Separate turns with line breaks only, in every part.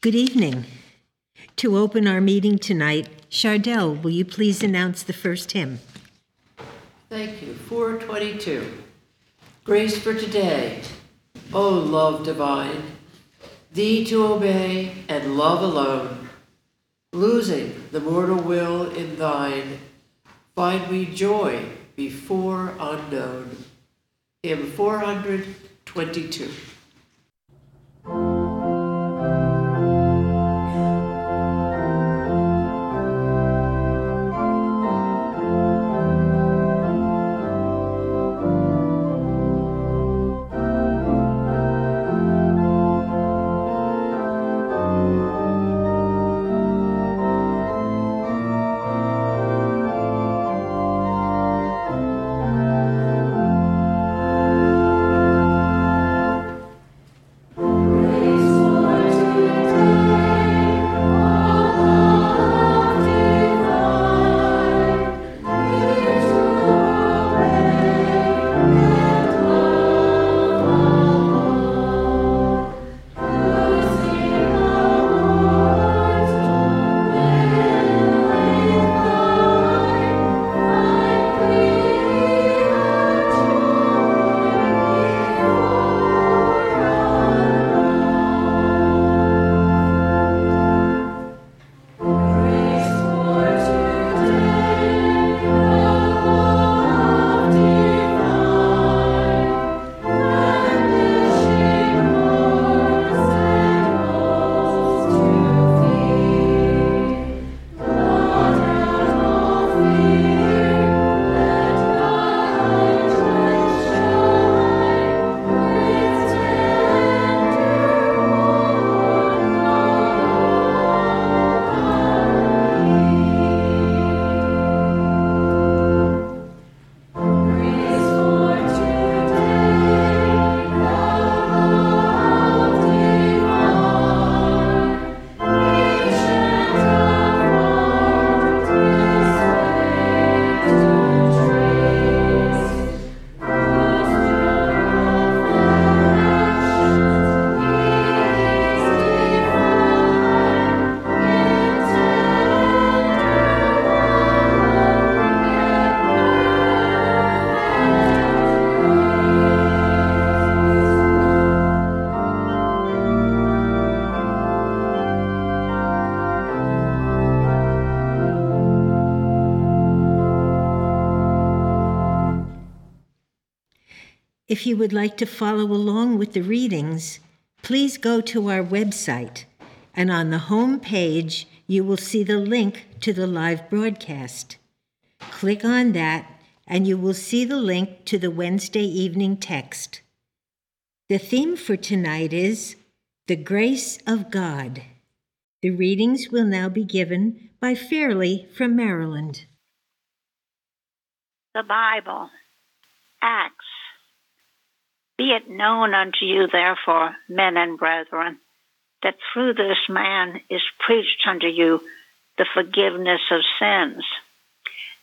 Good evening. To open our meeting tonight, Chardell, will you please announce the first hymn?
Thank you. 422. Grace for today. O love divine, thee to obey and love alone, losing the mortal will in thine, find we joy before unknown. Hymn 422.
If you would like to follow along with the readings, please go to our website, and on the home page, you will see the link to the live broadcast. Click on that, and you will see the link to the Wednesday evening text. The theme for tonight is The Grace of God. The readings will now be given by Fairley from Maryland.
The Bible, Acts be it known unto you, therefore, men and brethren, that through this man is preached unto you the forgiveness of sins.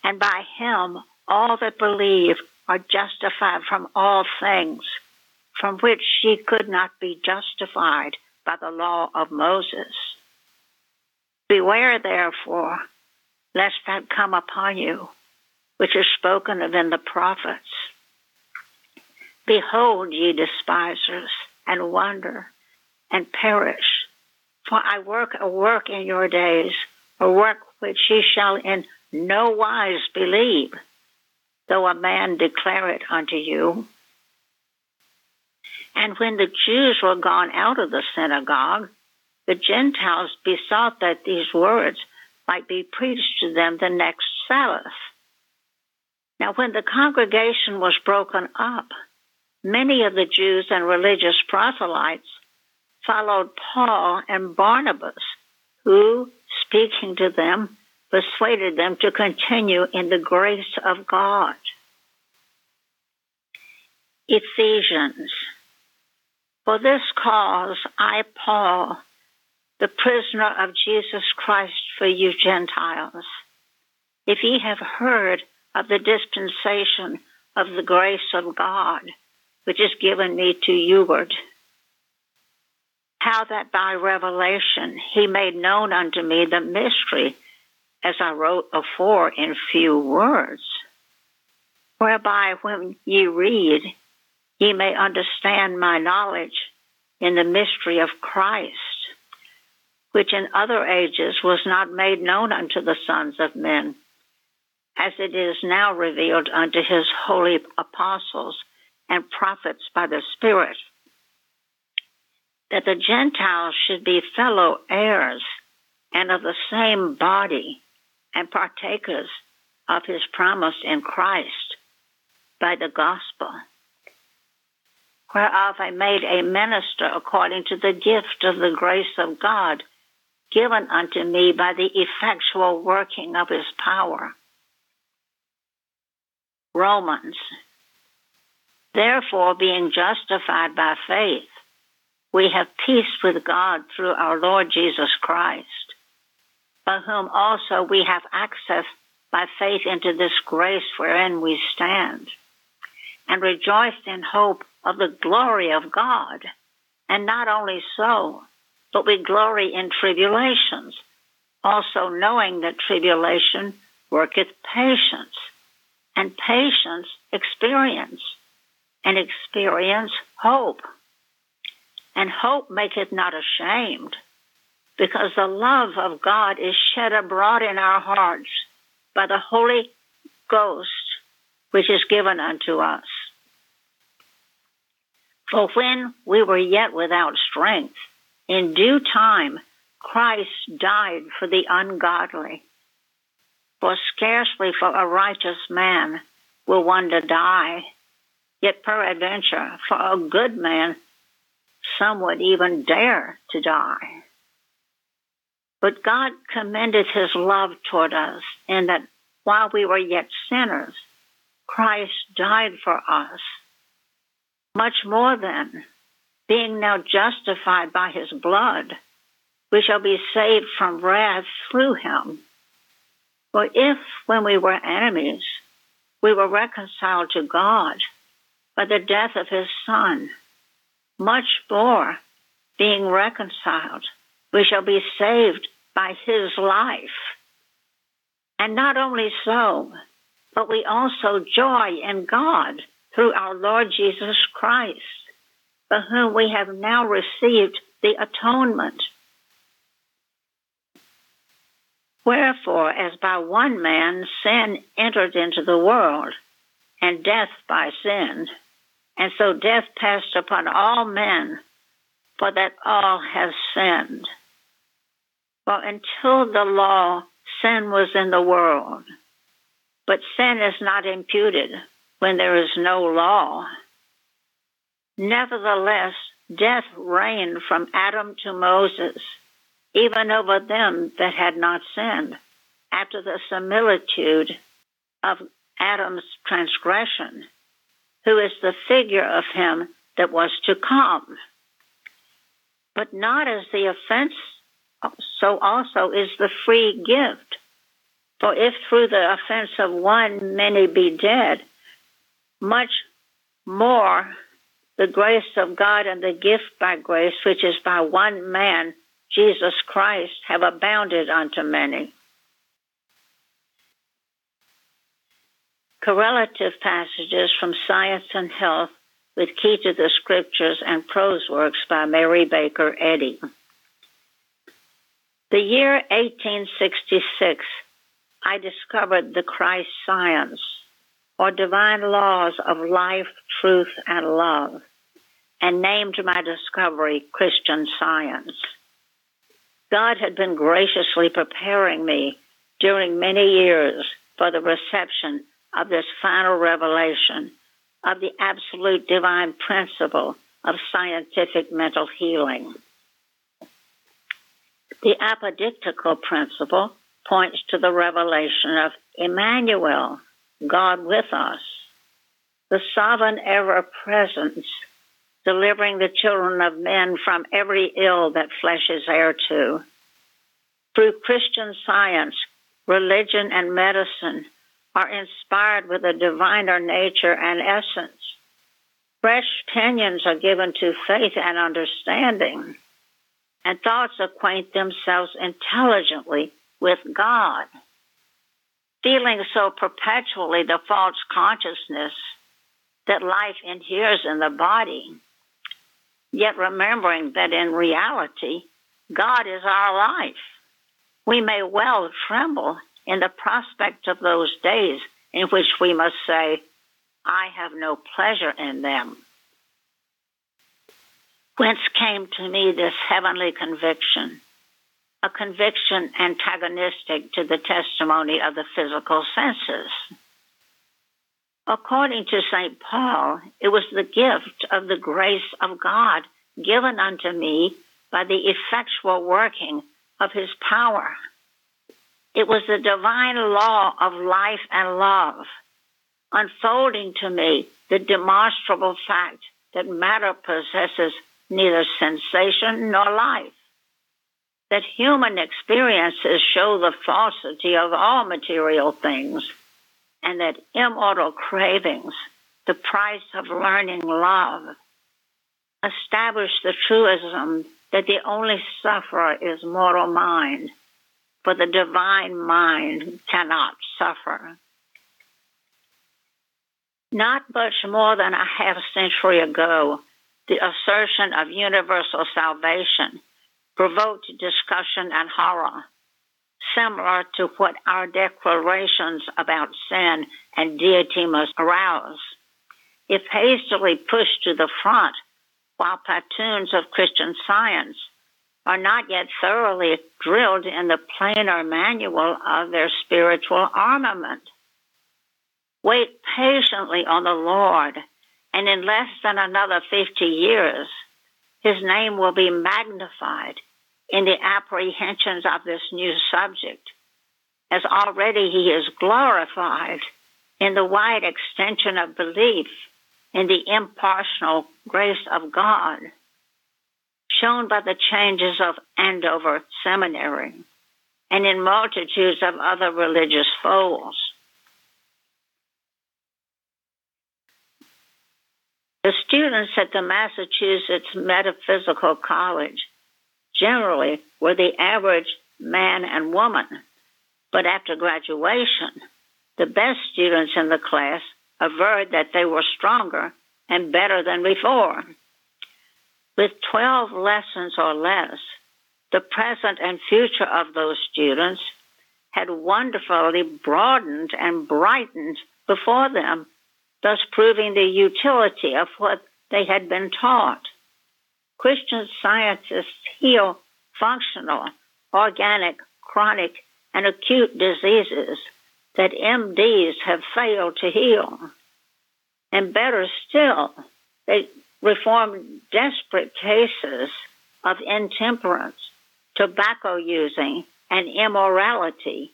And by him all that believe are justified from all things, from which ye could not be justified by the law of Moses. Beware, therefore, lest that come upon you, which is spoken of in the prophets Behold, ye despisers, and wonder, and perish. For I work a work in your days, a work which ye shall in no wise believe, though a man declare it unto you. And when the Jews were gone out of the synagogue, the Gentiles besought that these words might be preached to them the next Sabbath. Now, when the congregation was broken up, many of the Jews and religious proselytes followed Paul and Barnabas, who, speaking to them, persuaded them to continue in the grace of God. Ephesians. For this cause, I, Paul, the prisoner of Jesus Christ for you Gentiles, if ye have heard of the dispensation of the grace of God, which is given me to youward, how that by revelation he made known unto me the mystery, as I wrote afore in few words, whereby when ye read, ye may understand my knowledge in the mystery of Christ, which in other ages was not made known unto the sons of men, as it is now revealed unto his holy apostles and prophets by the Spirit that the Gentiles should be fellow heirs and of the same body and partakers of his promise in Christ by the gospel, whereof I made a minister according to the gift of the grace of God given unto me by the effectual working of his power. Romans. Therefore, being justified by faith, we have peace with God through our Lord Jesus Christ, by whom also we have access by faith into this grace wherein we stand, and rejoice in hope of the glory of God. And not only so, but we glory in tribulations, also knowing that tribulation worketh patience, and patience experience, and experience hope and hope maketh not ashamed, because the love of God is shed abroad in our hearts by the Holy Ghost, which is given unto us. For when we were yet without strength, in due time Christ died for the ungodly. For scarcely for a righteous man will one to die, yet peradventure for a good man some would even dare to die. But God commended his love toward us in that while we were yet sinners, Christ died for us. Much more than, being now justified by his blood, we shall be saved from wrath through him. For if, when we were enemies, we were reconciled to God by the death of his Son, much more, being reconciled, we shall be saved by his life. And not only so, but we also joy in God through our Lord Jesus Christ, for whom we have now received the atonement. Wherefore, as by one man sin entered into the world, and death by sin, and so death passed upon all men, for that all have sinned. For until the law, sin was in the world. But sin is not imputed when there is no law. Nevertheless, death reigned from Adam to Moses, even over them that had not sinned, after the similitude of Adam's transgression who is the figure of him that was to come. But not as the offense, so also is the free gift. For if through the offense of one many be dead, much more the grace of God and the gift by grace, which is by one man, Jesus Christ, have abounded unto many. Correlative passages from Science and Health with Key to the Scriptures and Prose Works by Mary Baker Eddy. The year 1866, I discovered the Christ science, or divine laws of life, truth, and love, and named my discovery Christian Science. God had been graciously preparing me during many years for the reception of this final revelation of the absolute divine principle of scientific mental healing. The apodictical principle points to the revelation of Emmanuel, God with us, the sovereign ever presence, delivering the children of men from every ill that flesh is heir to. Through Christian science, religion, and medicine, are inspired with a diviner nature and essence. Fresh pinions are given to faith and understanding, and thoughts acquaint themselves intelligently with God. Feeling so perpetually the false consciousness that life inheres in the body, yet remembering that in reality, God is our life. We may well tremble in the prospect of those days in which we must say, I have no pleasure in them. Whence came to me this heavenly conviction, a conviction antagonistic to the testimony of the physical senses. According to St. Paul, it was the gift of the grace of God given unto me by the effectual working of his power. It was the divine law of life and love, unfolding to me the demonstrable fact that matter possesses neither sensation nor life. That human experiences show the falsity of all material things, and that immortal cravings, the price of learning love, establish the truism that the only sufferer is mortal mind, for the divine mind cannot suffer. Not much more than a half century ago, the assertion of universal salvation provoked discussion and horror, similar to what our declarations about sin and deity must arouse. If hastily pushed to the front, while platoons of Christian science are not yet thoroughly drilled in the plainer manual of their spiritual armament. Wait patiently on the Lord and in less than another 50 years, his name will be magnified in the apprehensions of this new subject, as already he is glorified in the wide extension of belief in the impartial grace of God, shown by the changes of Andover Seminary and in multitudes of other religious folds. The students at the Massachusetts Metaphysical College generally were the average man and woman, but after graduation, the best students in the class averred that they were stronger and better than before. With 12 lessons or less, the present and future of those students had wonderfully broadened and brightened before them thus proving the utility of what they had been taught. Christian scientists heal functional, organic, chronic, and acute diseases that MDs have failed to heal. And better still, they reform desperate cases of intemperance, tobacco using, and immorality,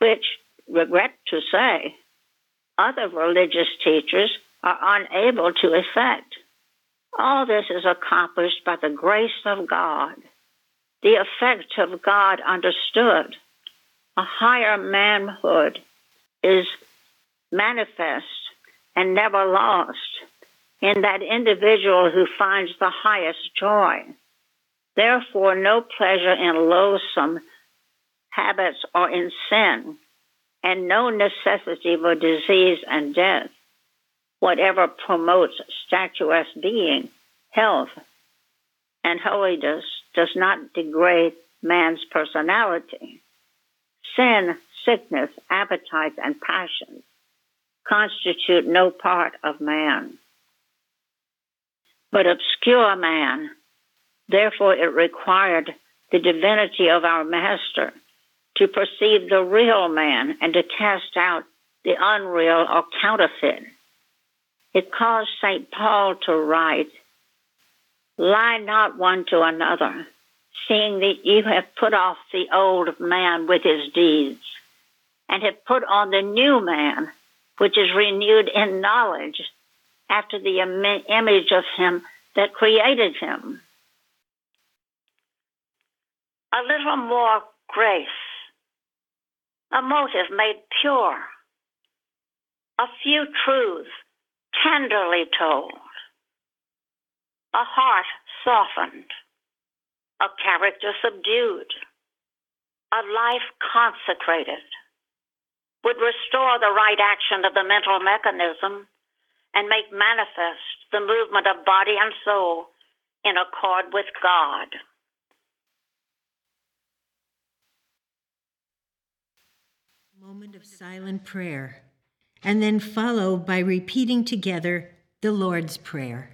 which, regret to say, other religious teachers are unable to effect. All this is accomplished by the grace of God, the effect of God understood. A higher manhood is manifest and never lost in that individual who finds the highest joy. Therefore, no pleasure in loathsome habits or in sin and no necessity for disease and death, whatever promotes statuesque being, health, and holiness does not degrade man's personality. Sin, sickness, appetites, and passions constitute no part of man. But obscure man, therefore it required the divinity of our Master to perceive the real man and to cast out the unreal or counterfeit. It caused St. Paul to write, Lie not one to another, seeing that you have put off the old man with his deeds, and have put on the new man, which is renewed in knowledge after the Im- image of him that created him. A little more grace. A motive made pure, a few truths tenderly told, a heart softened, a character subdued, a life consecrated, would restore the right action of the mental mechanism and make manifest the movement of body and soul in accord with God.
Moment of silent prayer, and then follow by repeating together the Lord's Prayer.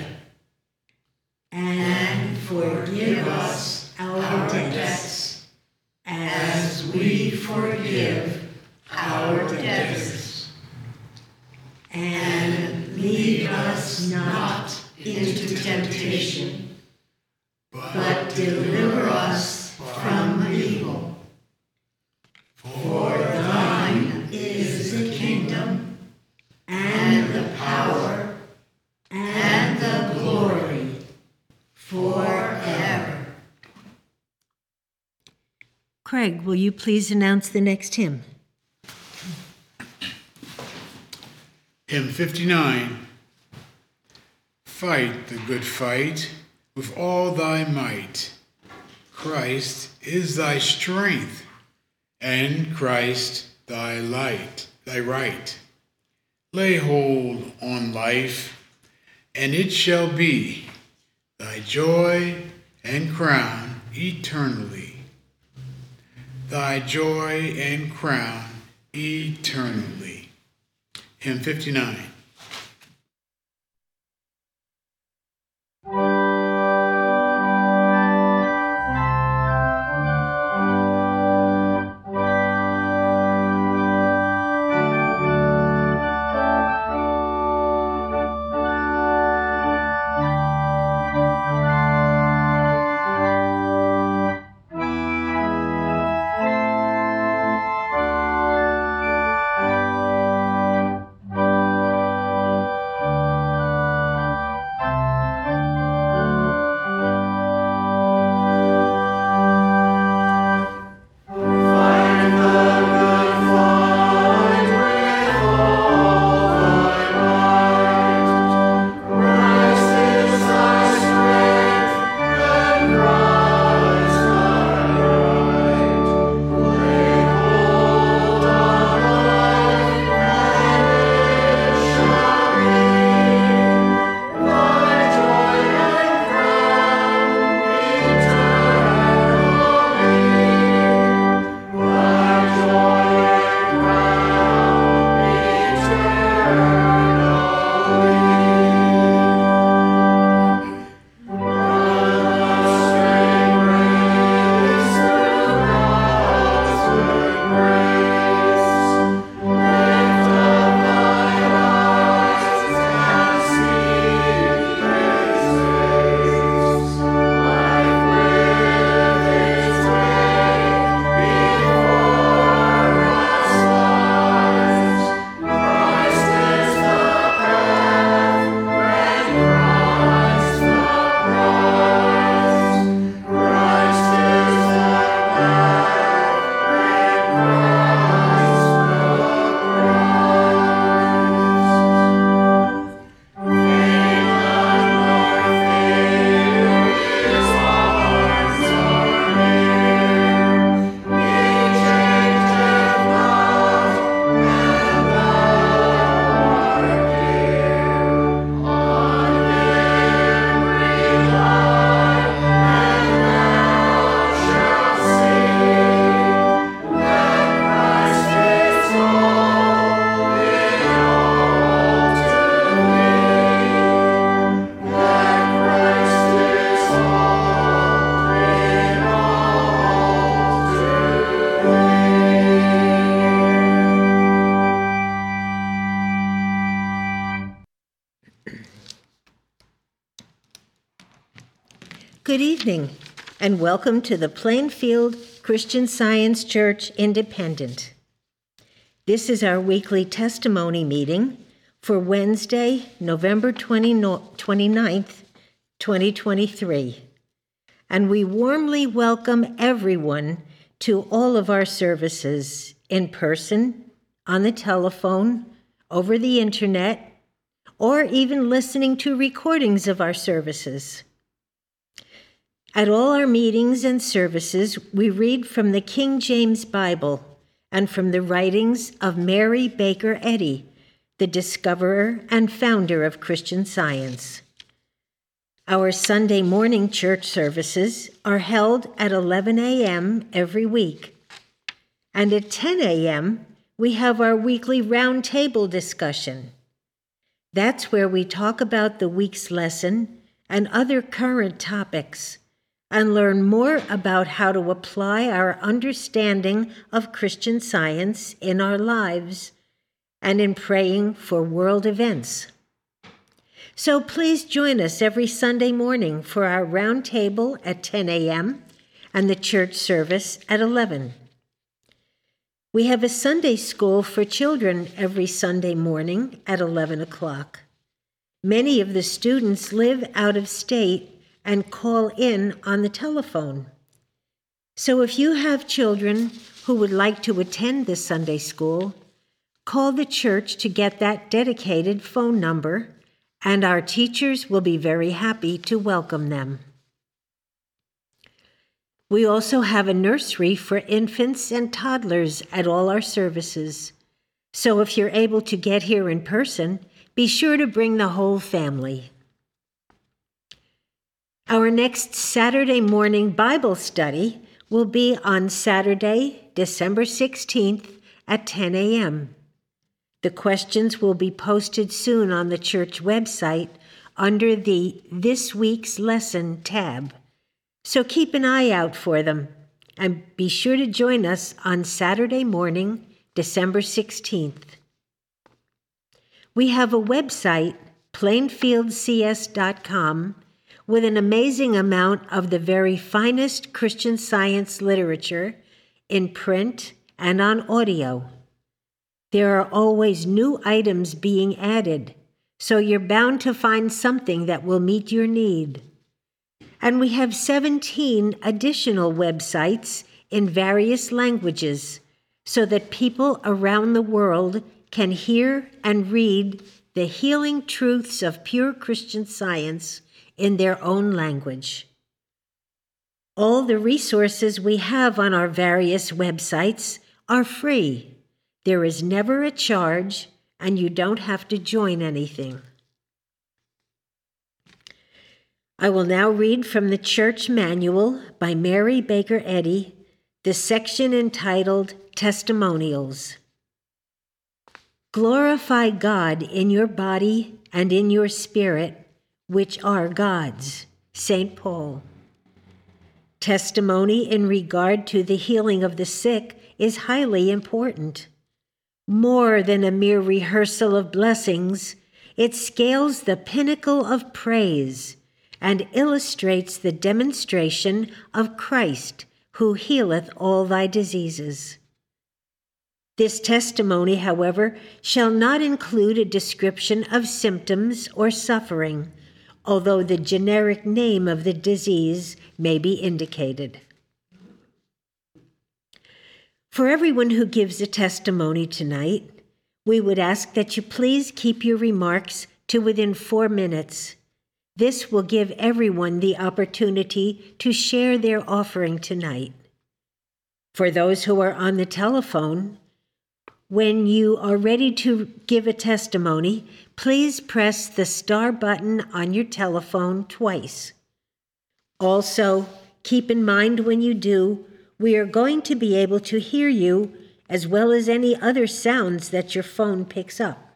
lead us not into temptation, but deliver us from evil. For thine is the kingdom, and the power, and the glory forever. Craig, will you please announce the next hymn?
Hymn 59 Fight the good fight with all thy might. Christ is thy strength, and Christ thy light, thy right. Lay hold on life, and it shall be thy joy and crown eternally. Thy joy and crown eternally. Hymn 59.
And welcome to the Plainfield Christian Science Church Independent. This is our weekly testimony meeting for Wednesday, November 29th, 2023. And we warmly welcome everyone to all of our services in person, on the telephone, over the internet, or even listening to recordings of our services. At all our meetings and services, we read from the King James Bible and from the writings of Mary Baker Eddy, the discoverer and founder of Christian Science. Our Sunday morning church services are held at 11 a.m. every week. And at 10 a.m., we have our weekly roundtable discussion. That's where we talk about the week's lesson and other current topics and learn more about how to apply our understanding of Christian science in our lives and in praying for world events. So please join us every Sunday morning for our round table at 10 a.m. and the church service at 11. We have a Sunday school for children every Sunday morning at 11 o'clock. Many of the students live out of state and call in on the telephone. So if you have children who would like to attend this Sunday school, call the church to get that dedicated phone number and our teachers will be very happy to welcome them. We also have a nursery for infants and toddlers at all our services. So if you're able to get here in person, be sure to bring the whole family. Our next Saturday morning Bible study will be on Saturday, December 16th at 10 a.m. The questions will be posted soon on the church website under the This Week's Lesson tab. So keep an eye out for them and be sure to join us on Saturday morning, December 16th. We have a website, plainfieldcs.com, with an amazing amount of the very finest Christian science literature in print and on audio. There are always new items being added, so you're bound to find something that will meet your need. And we have 17 additional websites in various languages so that people around the world can hear and read the healing truths of pure Christian science in their own language. All the resources we have on our various websites are free there is never a charge, and you don't have to join anything. I will now read from the Church Manual by Mary Baker Eddy, the section entitled Testimonials. Glorify God in your body and in your spirit, which are God's. St. Paul. Testimony in regard to the healing of the sick is highly important. More than a mere rehearsal of blessings, it scales the pinnacle of praise and illustrates the demonstration of Christ who healeth all thy diseases. This testimony, however, shall not include a description of symptoms or suffering, although the generic name of the disease may be indicated. For everyone who gives a testimony tonight, we would ask that you please keep your remarks to within four minutes. This will give everyone the opportunity to share their offering tonight. For those who are on the telephone, when you are ready to give a testimony, please press the star button on your telephone twice. Also, keep in mind when you do we are going to be able to hear you as well as any other sounds that your phone picks up.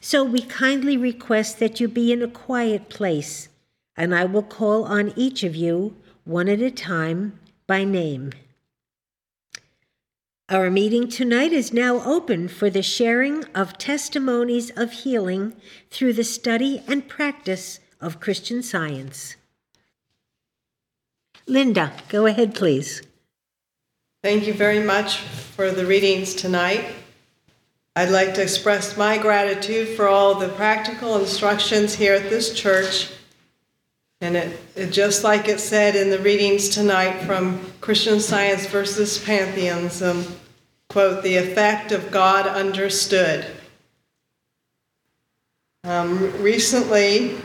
So we kindly request that you be in a quiet place, and I will call on each of you, one at a time, by name. Our meeting tonight is now open for the sharing of testimonies of healing through the study and practice of Christian Science. Linda, go ahead, please.
Thank you very much for the readings tonight. I'd like to express my gratitude for all the practical instructions here at this church. And it, it, just like it said in the readings tonight from Christian Science versus Pantheism, quote, the effect of God understood. Um, recently,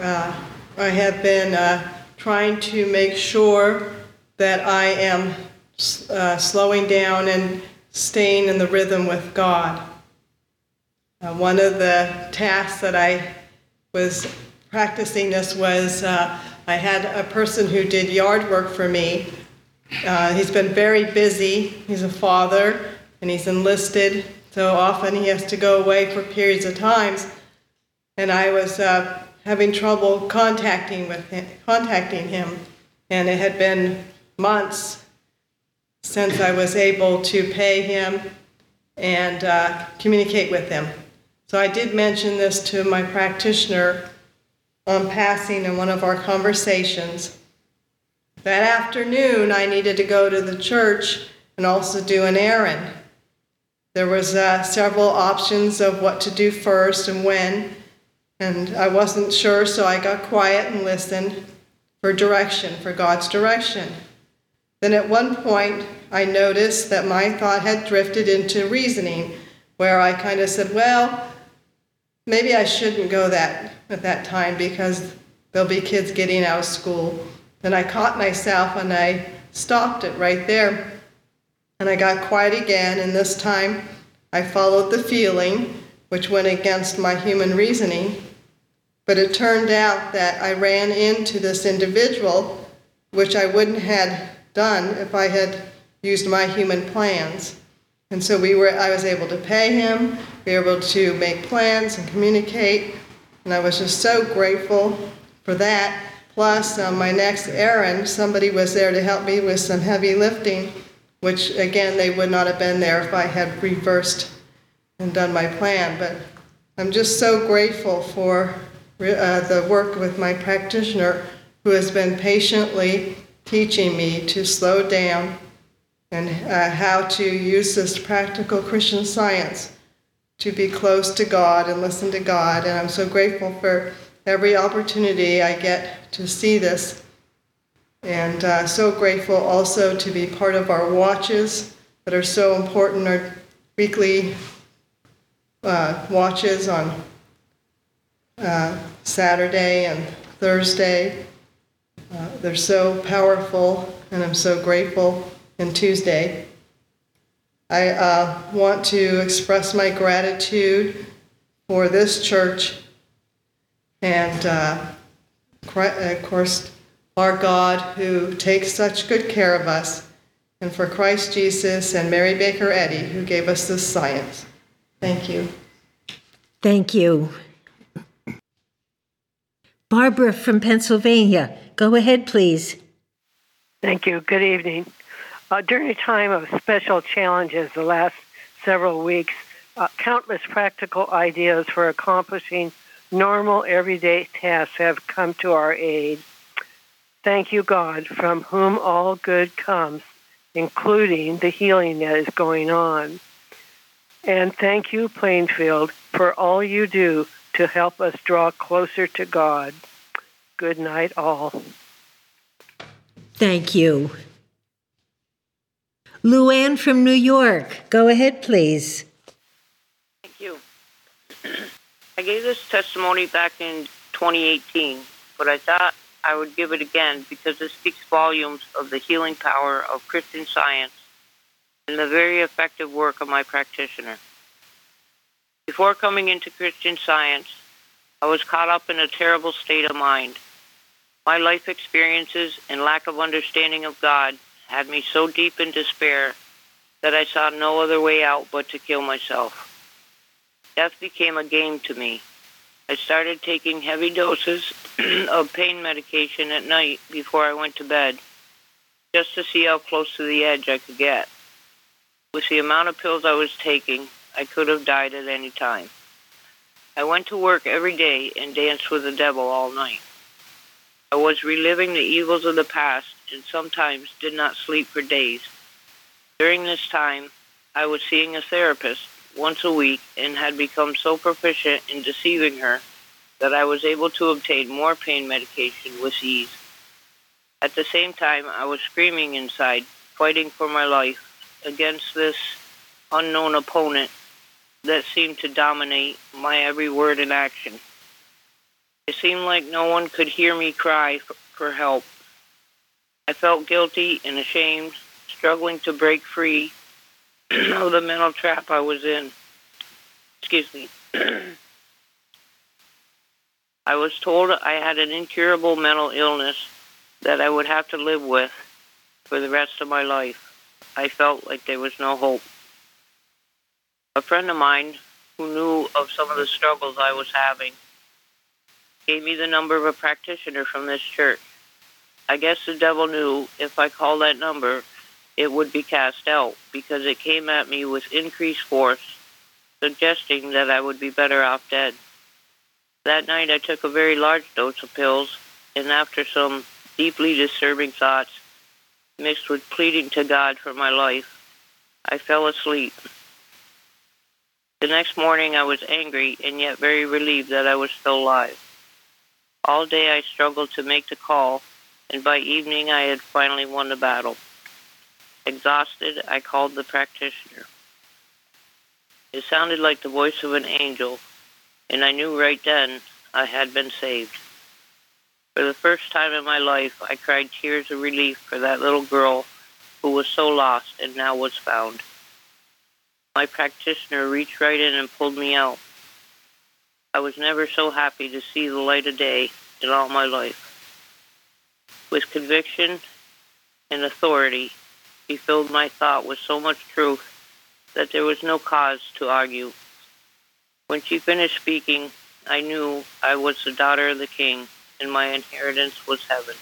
uh, I have been uh, trying to make sure that I am uh, slowing down and staying in the rhythm with God. Uh, one of the tasks that I was practicing this was uh, I had a person who did yard work for me. Uh, he's been very busy. He's a father and he's enlisted, so often he has to go away for periods of times. And I was uh, having trouble contacting with him, contacting him, and it had been months since I was able to pay him and uh, communicate with him. So I did mention this to my practitioner on passing in one of our conversations. That afternoon, I needed to go to the church and also do an errand. There was uh, several options of what to do first and when, and I wasn't sure, so I got quiet and listened for direction, for God's direction. Then at one point, I noticed that my thought had drifted into reasoning, where I kind of said, well, maybe I shouldn't go that at that time because there'll be kids getting out of school. Then I caught myself and I stopped it right there. And I got quiet again, and this time I followed the feeling, which went against my human reasoning. But it turned out that I ran into this individual, which I wouldn't have done if I had used my human plans. And so we were, I was able to pay him, were able to make plans and communicate, and I was just so grateful for that. Plus, on my next errand, somebody was there to help me with some heavy lifting, which again, they would not have been there if I had reversed and done my plan. But I'm just so grateful for uh, the work with my practitioner who has been patiently teaching me to slow down and uh, how to use this practical Christian science to be close to God and listen to God. And I'm so grateful for every opportunity I get to see this. And uh, so grateful also to be part of our watches that are so important, our weekly uh, watches on uh, Saturday and Thursday. Uh, they're so powerful, and I'm so grateful and Tuesday. I uh, want to express my gratitude for this church and, uh, of course, our God who takes such good care of us, and for Christ Jesus and Mary Baker Eddy who gave us this science. Thank you.
Thank you. Barbara from Pennsylvania, go ahead, please.
Thank you. Good evening. Uh, during a time of special challenges the last several weeks, uh, countless practical ideas for accomplishing normal everyday tasks have come to our aid. Thank you, God, from whom all good comes, including the healing that is going on. And thank you, Plainfield, for all you do to help us draw closer to God. Good night, all.
Thank you. Luann from New York, go ahead, please.
Thank you. I gave this testimony back in 2018, but I thought I would give it again because it speaks volumes of the healing power of Christian science and the very effective work of my practitioner. Before coming into Christian science, I was caught up in a terrible state of mind. My life experiences and lack of understanding of God had me so deep in despair that I saw no other way out but to kill myself. Death became a game to me. I started taking heavy doses of pain medication at night before I went to bed, just to see how close to the edge I could get. With the amount of pills I was taking, I could have died at any time. I went to work every day and danced with the devil all night. I was reliving the evils of the past and sometimes did not sleep for days. During this time, I was seeing a therapist once a week and had become so proficient in deceiving her that I was able to obtain more pain medication with ease. At the same time, I was screaming inside, fighting for my life against this unknown opponent that seemed to dominate my every word and action. It seemed like no one could hear me cry for help. I felt guilty and ashamed, struggling to break free of the mental trap I was in. Excuse me. I was told I had an incurable mental illness that I would have to live with for the rest of my life. I felt like there was no hope. A friend of mine who knew of some of the struggles I was having gave me the number of a practitioner from this church. I guess the devil knew if I called that number, it would be cast out because it came at me with increased force, suggesting that I would be better off dead. That night I took a very large dose of pills, and after some deeply disturbing thoughts, mixed with pleading to God for my life, I fell asleep. The next morning I was angry and yet very relieved that I was still alive. All day I struggled to make the call, and by evening I had finally won the battle. Exhausted, I called the practitioner. It sounded like the voice of an angel, and I knew right then I had been saved. For the first time in my life, I cried tears of relief for that little girl who was so lost and now was found. My practitioner reached right in and pulled me out. I was never so happy to see the light of day in all my life. With conviction and authority, he filled my thought with so much truth that there was no cause to argue. When she finished speaking, I knew I was the daughter of the king and my inheritance was heaven.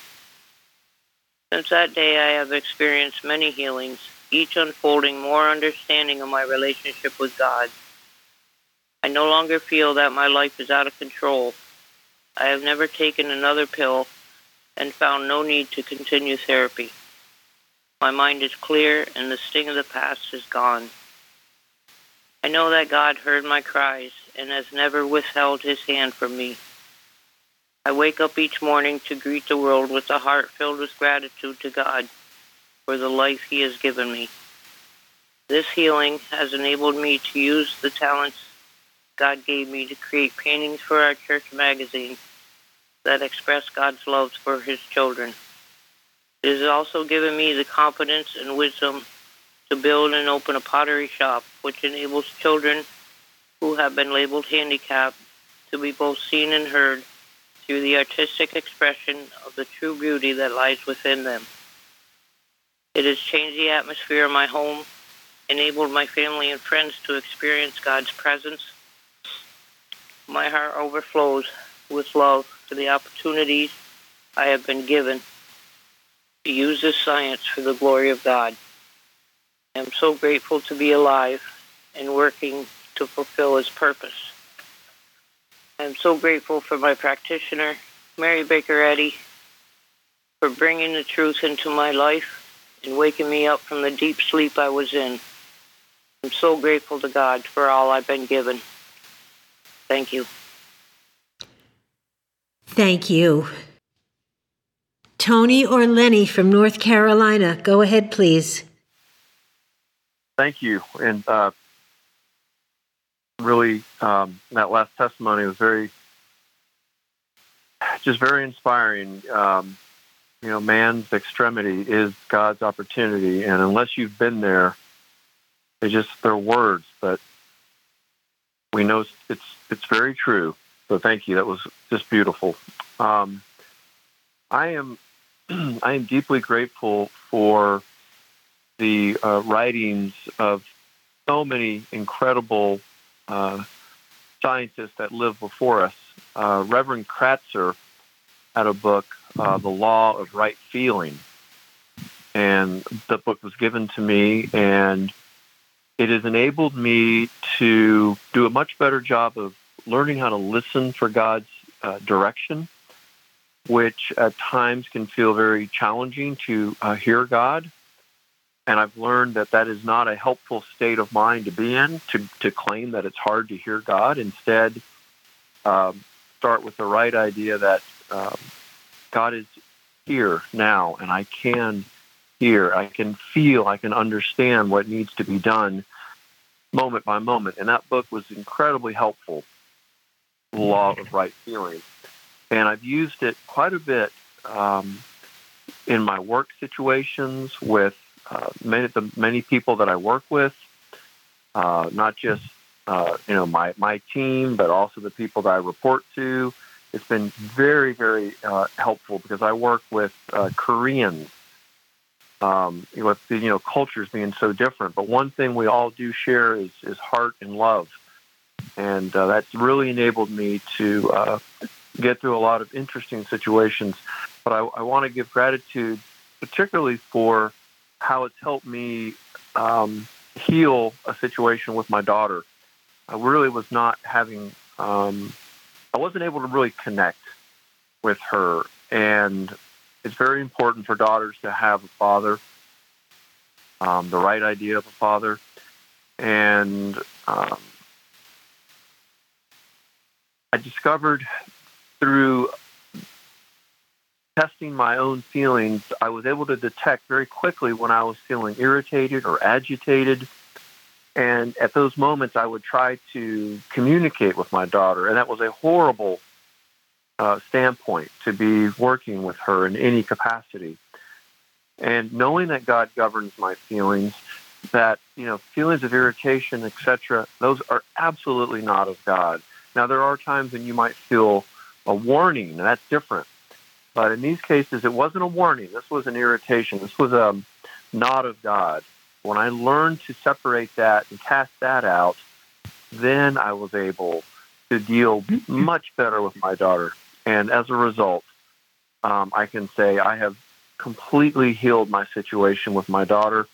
Since that day, I have experienced many healings, each unfolding more understanding of my relationship with God. I no longer feel that my life is out of control. I have never taken another pill and found no need to continue therapy. My mind is clear and the sting of the past is gone. I know that God heard my cries and has never withheld his hand from me. I wake up each morning to greet the world with a heart filled with gratitude to God for the life He has given me. This healing has enabled me to use the talents God gave me to create paintings for our church magazine that express God's love for His children. It has also given me the confidence and wisdom to build and open a pottery shop, which enables children who have been labeled handicapped to be both seen and heard through the artistic expression of the true beauty that lies within them. It has changed the atmosphere of my home, enabled my family and friends to experience God's presence. My heart overflows with love for the opportunities I have been given to use this science for the glory of God. I am so grateful to be alive and working to fulfill His purpose. I'm so grateful for my practitioner, Mary Baker Eddy, for bringing the truth into my life and waking me up from the deep sleep I was in. I'm so grateful to God for all I've been given. Thank you.
Thank you. Tony or Lenny from North Carolina, go ahead, please.
Thank you. And uh, really um, that last testimony was very just very inspiring. Um, you know man's extremity is god's opportunity. And unless you've been there they just they're words but we know it's it's very true. So thank you. That was just beautiful. Um, i am i am deeply grateful for the uh, writings of so many incredible uh, scientists that lived before us. Uh, Reverend Kratzer had a book, uh, The Law of Right Feeling, and the book was given to me, and it has enabled me to do a much better job of learning how to listen for God's uh, direction which at times can feel very challenging to uh, hear God. And I've learned that that is not a helpful state of mind to be in, to, to claim that it's hard to hear God. Instead, um, start with the right idea that um, God is here now, and I can hear, I can feel, I can understand what needs to be done moment by moment. And that book was incredibly helpful, Law of Right Feeling. And I've used it quite a bit um, in my work situations with uh, many the many people that I work with, uh, not just uh, you know my my team, but also the people that I report to. It's been very very uh, helpful because I work with uh, Koreans, um, with you know cultures being so different. But one thing we all do share is is heart and love, and uh, that's really enabled me to get through a lot of interesting situations. But I, I want to give gratitude, particularly for how it's helped me um, heal a situation with my daughter. I really was not having, um, I wasn't able to really connect with her. And it's very important for daughters to have a father, um, the right idea of a father. And um, I discovered through testing my own feelings, I was able to detect very quickly when I was feeling irritated or agitated. And at those moments, I would try to communicate with my daughter. And that was a horrible uh, standpoint to be working with her in any capacity. And knowing that God governs my feelings, that, you know, feelings of irritation, etc., those are absolutely not of God. Now, there are times when you might feel a warning, and that's different. But in these cases, it wasn't a warning. This was an irritation. This was a nod of God. When I learned to separate that and cast that out, then I was able to deal much better with my daughter. And as a result, um, I can say I have completely healed my situation with my daughter.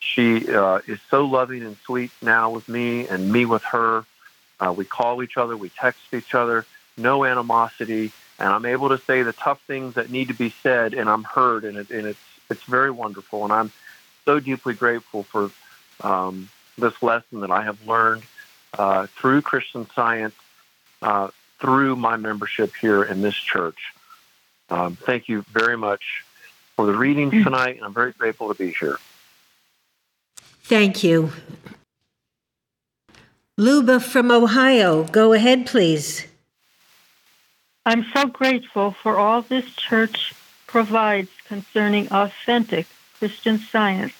She uh, is so loving and sweet now with me and me with her. Uh, we call each other, we text each other, no animosity and I'm able to say the tough things that need to be said, and I'm heard, and, it, and it's it's very wonderful, and I'm so deeply grateful for um, this lesson that I have learned uh, through Christian Science, uh, through my membership here in this church. Um, thank you very much for the readings mm. tonight, and I'm very grateful to be here.
Thank you. Luba from Ohio, go ahead, please.
I'm so grateful for all this church provides concerning authentic Christian science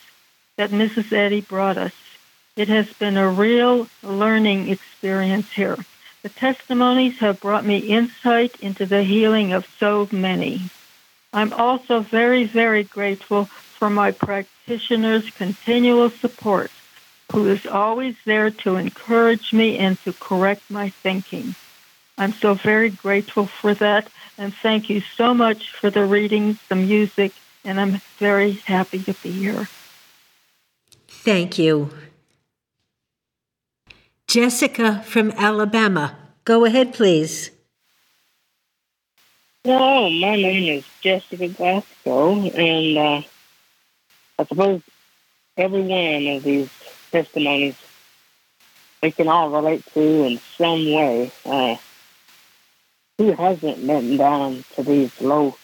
that Mrs. Eddy brought us. It has been a real learning experience here. The testimonies have brought me insight into the healing of so many. I'm also very, very grateful for my practitioner's continual support, who is always there to encourage me and to correct my thinking. I'm so very grateful for that. And thank you so much for the readings, the music, and I'm very happy to be here.
Thank you. Jessica from Alabama. Go ahead, please.
Hello, my name is Jessica Glasgow, and uh, I suppose every one of these testimonies we can all relate to in some way. Uh, who hasn't been down to these low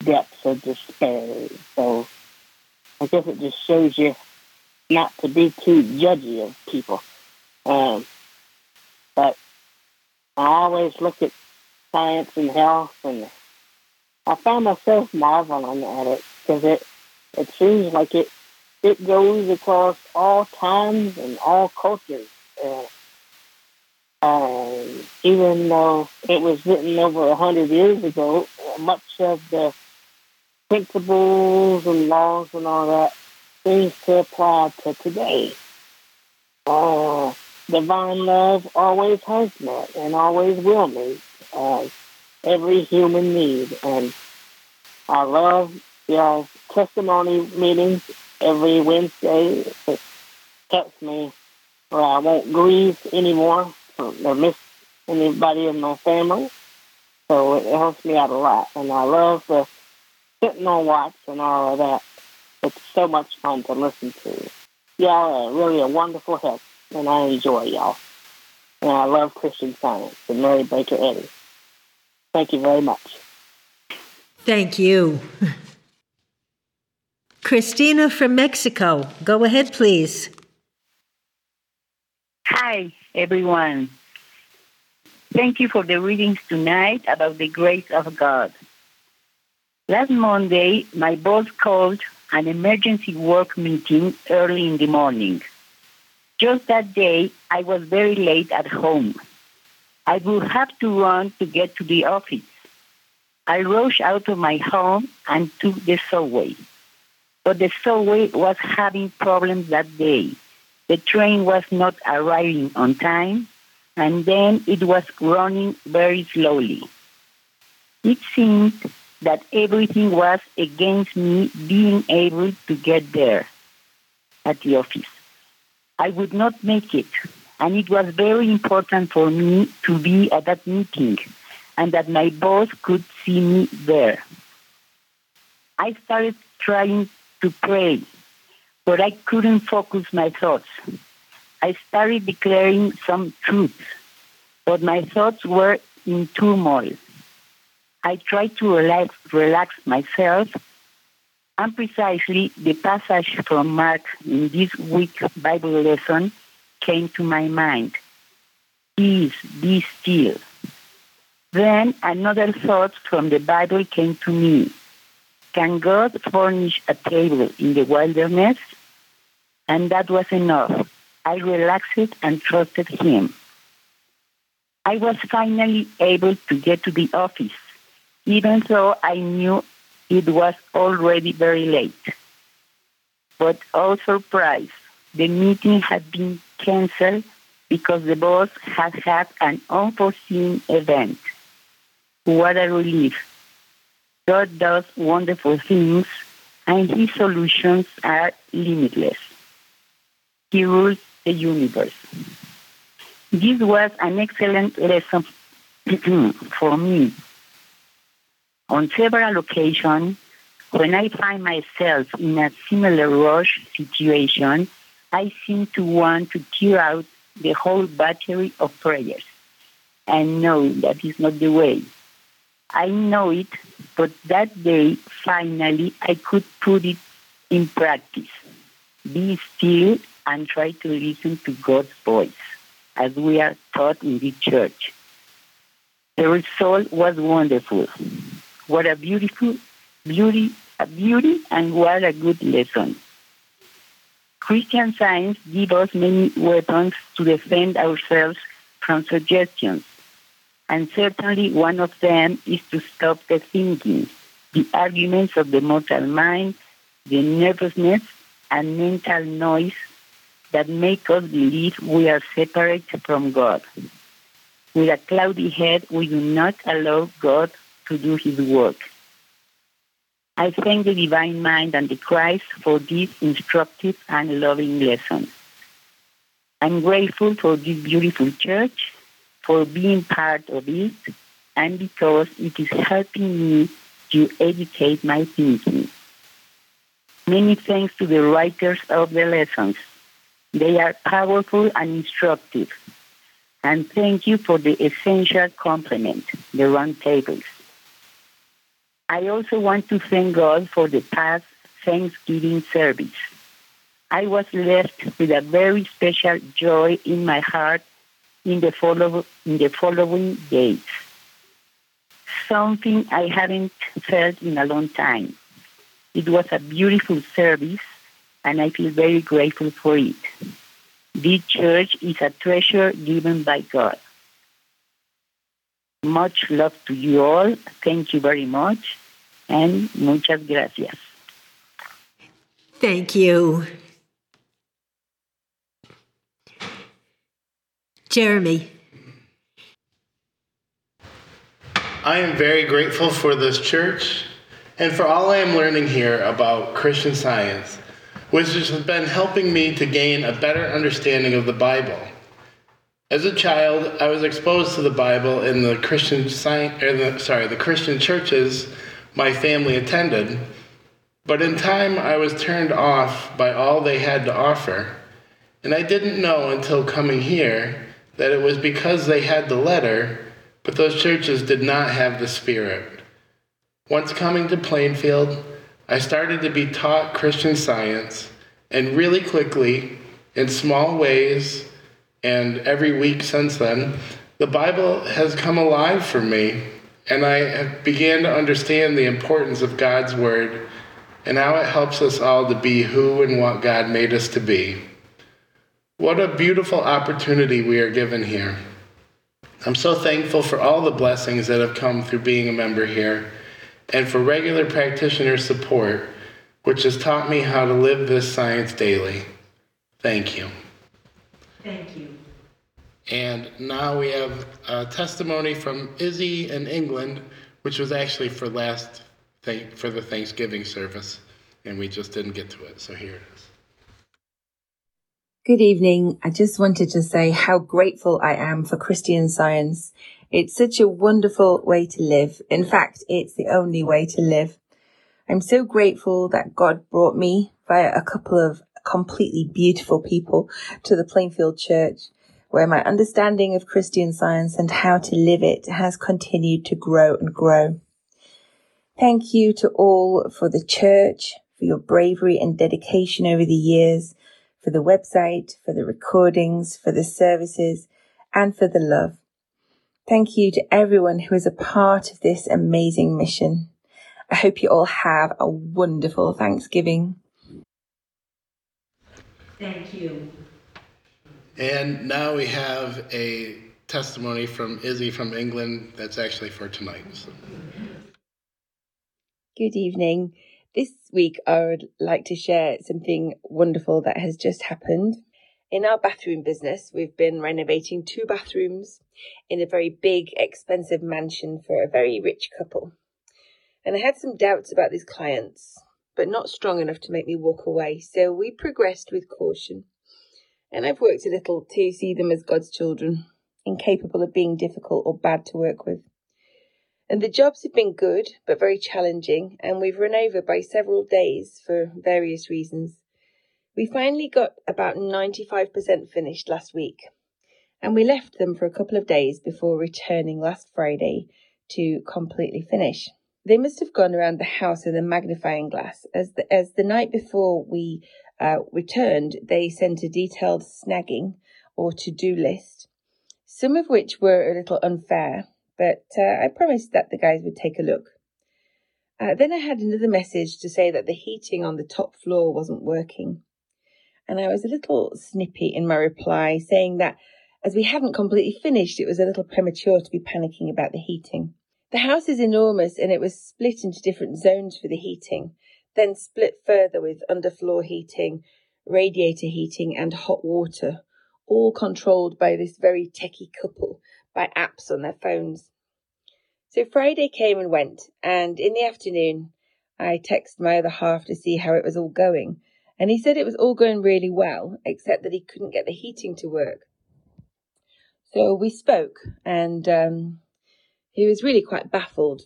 depths of despair? So I guess it just shows you not to be too judgy of people. Um, but I always look at science and health, and I find myself marveling at it because it it seems like it it goes across all times and all cultures. Uh, um, even though it was written over a hundred years ago, much of the principles and laws and all that seems to apply to today. Uh, divine love always has met and always will meet uh, every human need. And I love your testimony meetings every Wednesday. It helps me where I won't grieve anymore or miss anybody in my family. So it helps me out a lot. And I love the sitting on watch and all of that. It's so much fun to listen to. Y'all are really a wonderful help, and I enjoy y'all. And I love Christian Science and Mary Baker Eddy. Thank you very much.
Thank you. Christina from Mexico, go ahead, please.
Hi, everyone. Thank you for the readings tonight about the grace of God. Last Monday, my boss called an emergency work meeting early in the morning. Just that day, I was very late at home. I would have to run to get to the office. I rushed out of my home and took the subway. But the subway was having problems that day. The train was not arriving on time, and then it was running very slowly. It seemed that everything was against me being able to get there at the office. I would not make it, and it was very important for me to be at that meeting and that my boss could see me there. I started trying to pray, but I couldn't focus my thoughts. I started declaring some truths, but my thoughts were in turmoil. I tried to relax, relax myself, and precisely the passage from Mark in this week's Bible lesson came to my mind. Peace, be still. Then another thought from the Bible came to me. Can God furnish a table in the wilderness? And that was enough. I relaxed and trusted Him. I was finally able to get to the office even though I knew it was already very late. But oh surprise, the meeting had been canceled because the boss had had an unforeseen event. What a relief. God does wonderful things and his solutions are limitless. He rules the universe. This was an excellent lesson for me on several occasions, when I find myself in a similar rush situation, I seem to want to tear out the whole battery of prayers. And know that is not the way. I know it, but that day, finally, I could put it in practice. Be still and try to listen to God's voice, as we are taught in the church. The result was wonderful. What a beautiful beauty, a beauty, and what a good lesson. Christian science gives us many weapons to defend ourselves from suggestions, and certainly one of them is to stop the thinking, the arguments of the mortal mind, the nervousness and mental noise that make us believe we are separate from God. With a cloudy head, we do not allow God to do his work. I thank the Divine Mind and the Christ for this instructive and loving lesson. I'm grateful for this beautiful church, for being part of it, and because it is helping me to educate my thinking. Many thanks to the writers of the lessons. They are powerful and instructive. And thank you for the essential complement, the round tables. I also want to thank God for the past Thanksgiving service. I was left with a very special joy in my heart in the, follow, in the following days. Something I haven't felt in a long time. It was a beautiful service, and I feel very grateful for it. This church is a treasure given by God. Much love to you all. Thank you very much. And muchas gracias.
Thank you. Jeremy.
I am very grateful for this church and for all I am learning here about Christian science, which has been helping me to gain a better understanding of the Bible. As a child, I was exposed to the Bible in the Christian science, the, sorry, the Christian churches my family attended, but in time I was turned off by all they had to offer, and I didn't know until coming here that it was because they had the letter, but those churches did not have the spirit. Once coming to Plainfield, I started to be taught Christian science, and really quickly, in small ways, and every week since then, the Bible has come alive for me, and I began to understand the importance of God's Word and how it helps us all to be who and what God made us to be. What a beautiful opportunity we are given here. I'm so thankful for all the blessings that have come through being a member here and for regular practitioner support, which has taught me how to live this science daily. Thank you.
Thank you.
And now we have a testimony from Izzy in England, which was actually for last for the Thanksgiving service, and we just didn't get to it. So here it is.
Good evening. I just wanted to say how grateful I am for Christian Science. It's such a wonderful way to live. In fact, it's the only way to live. I'm so grateful that God brought me via a couple of completely beautiful people to the Plainfield Church, where my understanding of Christian Science and how to live it has continued to grow and grow. Thank you to all for the church, for your bravery and dedication over the years, for the website, for the recordings, for the services, and for the love. Thank you to everyone who is a part of this amazing mission. I hope you all have a wonderful Thanksgiving.
Thank you.
And now we have a testimony from Izzy from England that's actually for tonight. So.
Good evening. This week I would like to share something wonderful that has just happened. In our bathroom business, we've been renovating two bathrooms in a very big, expensive mansion for a very rich couple. And I had some doubts about these clients, but not strong enough to make me walk away, so we progressed with caution. And I've worked a little to see them as God's children, incapable of being difficult or bad to work with. And the jobs have been good, but very challenging, and we've run over by several days for various reasons. We finally got about 95% finished last week, and we left them for a couple of days before returning last Friday to completely finish. They must have gone around the house with a magnifying glass, as the, as the night before we uh, returned, they sent a detailed snagging or to do list, some of which were a little unfair, but uh, I promised that the guys would take a look. Uh, then I had another message to say that the heating on the top floor wasn't working and I was a little snippy in my reply, saying that as we hadn't completely finished, it was a little premature to be panicking about the heating. The house is enormous and it was split into different zones for the heating, then split further with underfloor heating, radiator heating, and hot water, all controlled by this very techie couple by apps on their phones. So Friday came and went, and in the afternoon, I texted my other half to see how it was all going and he said it was all going really well, except that he couldn't get the heating to work. So we spoke, and um, he was really quite baffled.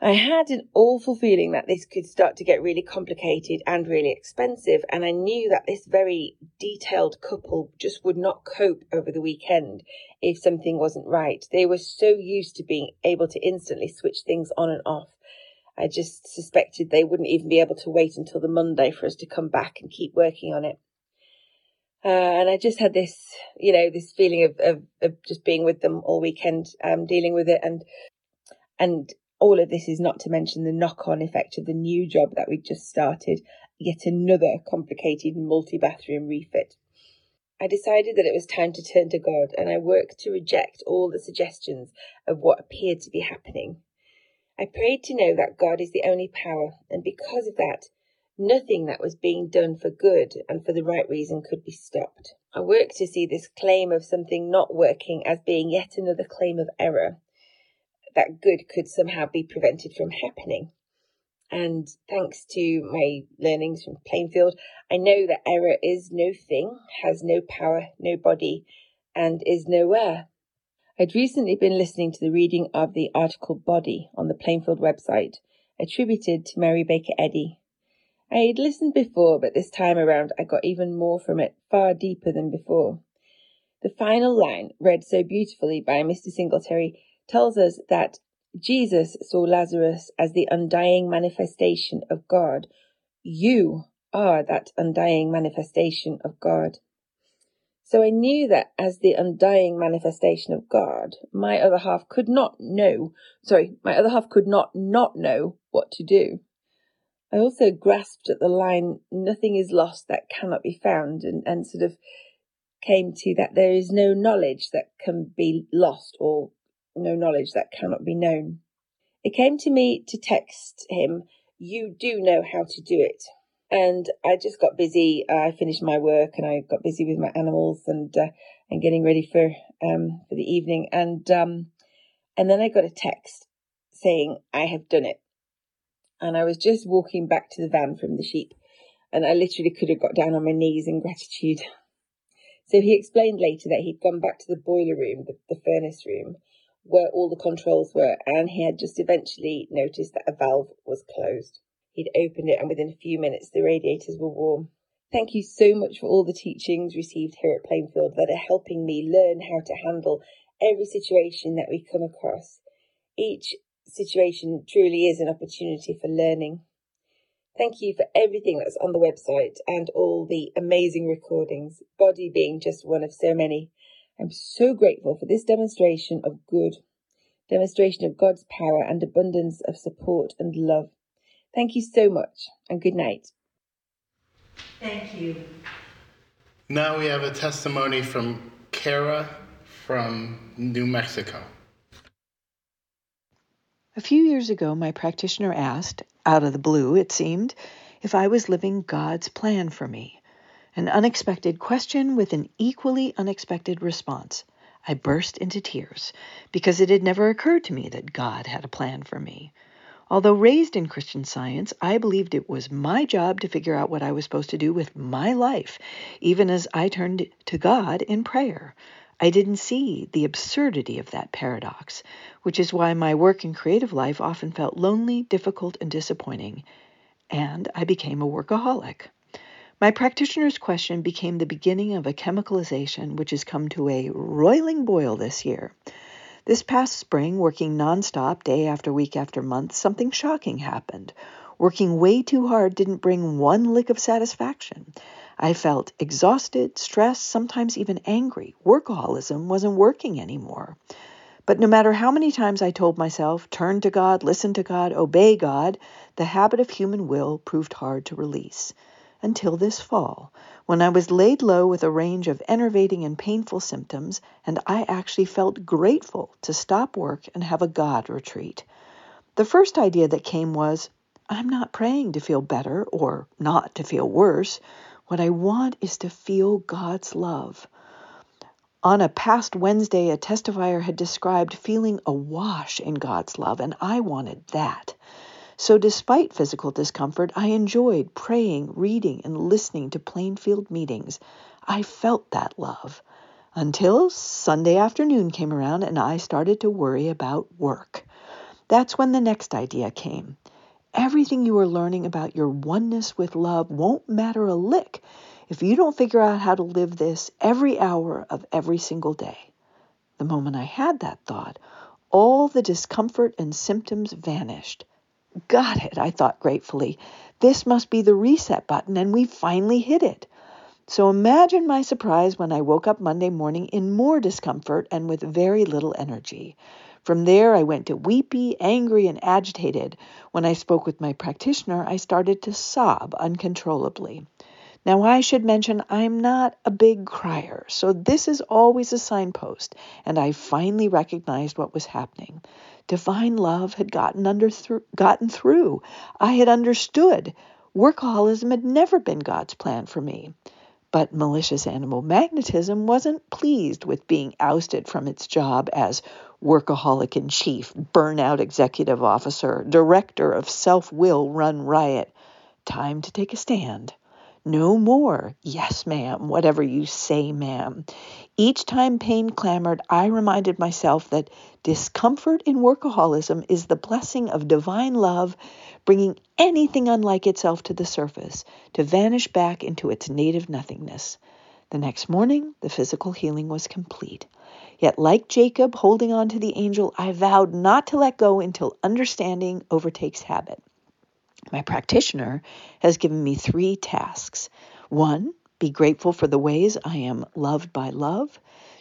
I had an awful feeling that this could start to get really complicated and really expensive, and I knew that this very detailed couple just would not cope over the weekend if something wasn't right. They were so used to being able to instantly switch things on and off I just suspected they wouldn't even be able to wait until the Monday for us to come back and keep working on it. Uh, and I just had this, you know, this feeling of, of, of just being with them all weekend, um, dealing with it, and and all of this is not to mention the knock-on effect of the new job that we just started, yet another complicated multi-bathroom refit. I decided that it was time to turn to God, and I worked to reject all the suggestions of what appeared to be happening I prayed to know that God is the only power, and because of that, nothing that was being done for good and for the right reason could be stopped. I worked to see this claim of something not working as being yet another claim of error, that good could somehow be prevented from happening. And thanks to my learnings from Plainfield, I know that error is no thing, has no power, no body, and is nowhere. I'd recently been listening to the reading of the article Body on the Plainfield website, attributed to Mary Baker Eddy. I had listened before, but this time around I got even more from it, far deeper than before. The final line, read so beautifully by Mr. Singletary, tells us that Jesus saw Lazarus as the undying manifestation of God. You are that undying manifestation of God. So I knew that as the undying manifestation of God, my other half could not know, sorry, my other half could not not know what to do. I also grasped at the line, nothing is lost that cannot be found, and, and sort of came to that there is no knowledge that can be lost or no knowledge that cannot be known. It came to me to text him, You do know how to do it. And I just got busy. I finished my work and I got busy with my animals and uh, and getting ready for um, for the evening. And um, and then I got a text saying I have done it. And I was just walking back to the van from the sheep, and I literally could have got down on my knees in gratitude. So he explained later that he'd gone back to the boiler room, the, the furnace room, where all the controls were, and he had just eventually noticed that a valve was closed. He'd opened it, and within a few minutes, the radiators were warm. Thank you so much for all the teachings received here at Plainfield that are helping me learn how to handle every situation that we come across. Each situation truly is an opportunity for learning. Thank you for everything that's on the website and all the amazing recordings, Body being just one of so many. I'm so grateful for this demonstration of good, demonstration of God's power and abundance of support and love. Thank you so much and good night.
Thank you.
Now we have a testimony from Kara from New Mexico.
A few years ago, my practitioner asked, out of the blue it seemed, if I was living God's plan for me. An unexpected question with an equally unexpected response. I burst into tears because it had never occurred to me that God had a plan for me. Although raised in Christian science, I believed it was my job to figure out what I was supposed to do with my life, even as I turned to God in prayer. I didn't see the absurdity of that paradox, which is why my work and creative life often felt lonely, difficult, and disappointing, and I became a workaholic. My practitioner's question became the beginning of a chemicalization which has come to a roiling boil this year. This past spring, working nonstop, day after week after month, something shocking happened. Working way too hard didn't bring one lick of satisfaction. I felt exhausted, stressed, sometimes even angry. Workaholism wasn't working anymore. But no matter how many times I told myself, turn to God, listen to God, obey God, the habit of human will proved hard to release. Until this fall, when I was laid low with a range of enervating and painful symptoms, and I actually felt grateful to stop work and have a God retreat. The first idea that came was, I'm not praying to feel better or not to feel worse. What I want is to feel God's love. On a past Wednesday, a testifier had described feeling awash in God's love, and I wanted that. So, despite physical discomfort, I enjoyed praying, reading, and listening to Plainfield meetings. I felt that love. Until Sunday afternoon came around and I started to worry about work. That's when the next idea came. Everything you are learning about your oneness with love won't matter a lick if you don't figure out how to live this every hour of every single day. The moment I had that thought, all the discomfort and symptoms vanished. Got it, I thought gratefully. This must be the reset button, and we finally hit it. So imagine my surprise when I woke up Monday morning in more discomfort and with very little energy. From there, I went to weepy, angry, and agitated. When I spoke with my practitioner, I started to sob uncontrollably. Now, I should mention I'm not a big crier, so this is always a signpost, and I finally recognized what was happening. Divine love had gotten under gotten through. I had understood. Workaholism had never been God's plan for me. But malicious animal magnetism wasn't pleased with being ousted from its job as workaholic in chief, burnout executive officer, director of self will run riot. Time to take a stand. No more, yes, ma'am, whatever you say, ma'am. Each time pain clamored, I reminded myself that discomfort in workaholism is the blessing of divine love, bringing anything unlike itself to the surface, to vanish back into its native nothingness. The next morning, the physical healing was complete. Yet, like Jacob holding on to the angel, I vowed not to let go until understanding overtakes habit. My practitioner has given me three tasks. One, be grateful for the ways I am loved by love.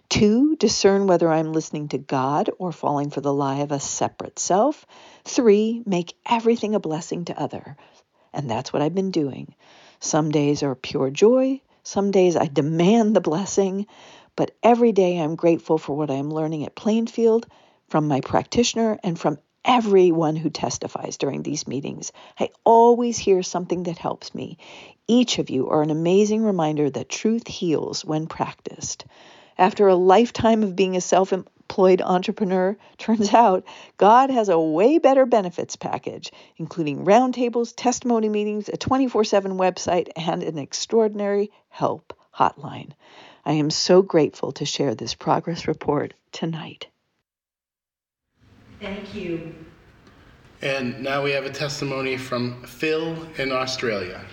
Two, discern whether I'm listening to God or falling for the lie of a separate self. Three, make everything a blessing to other. And that's what I've been doing. Some days are pure joy. Some days I demand the blessing. But every day I'm grateful for what I'm learning at Plainfield, from my practitioner, and from everyone who testifies during these meetings. I always hear something that helps me. Each of you are an amazing reminder that truth heals when practiced. After a lifetime of being a self employed entrepreneur, turns out God has a way better benefits package, including roundtables, testimony meetings, a 24 7 website, and an extraordinary help hotline. I am so grateful to share this progress report tonight.
Thank you.
And now we have a testimony from Phil in Australia.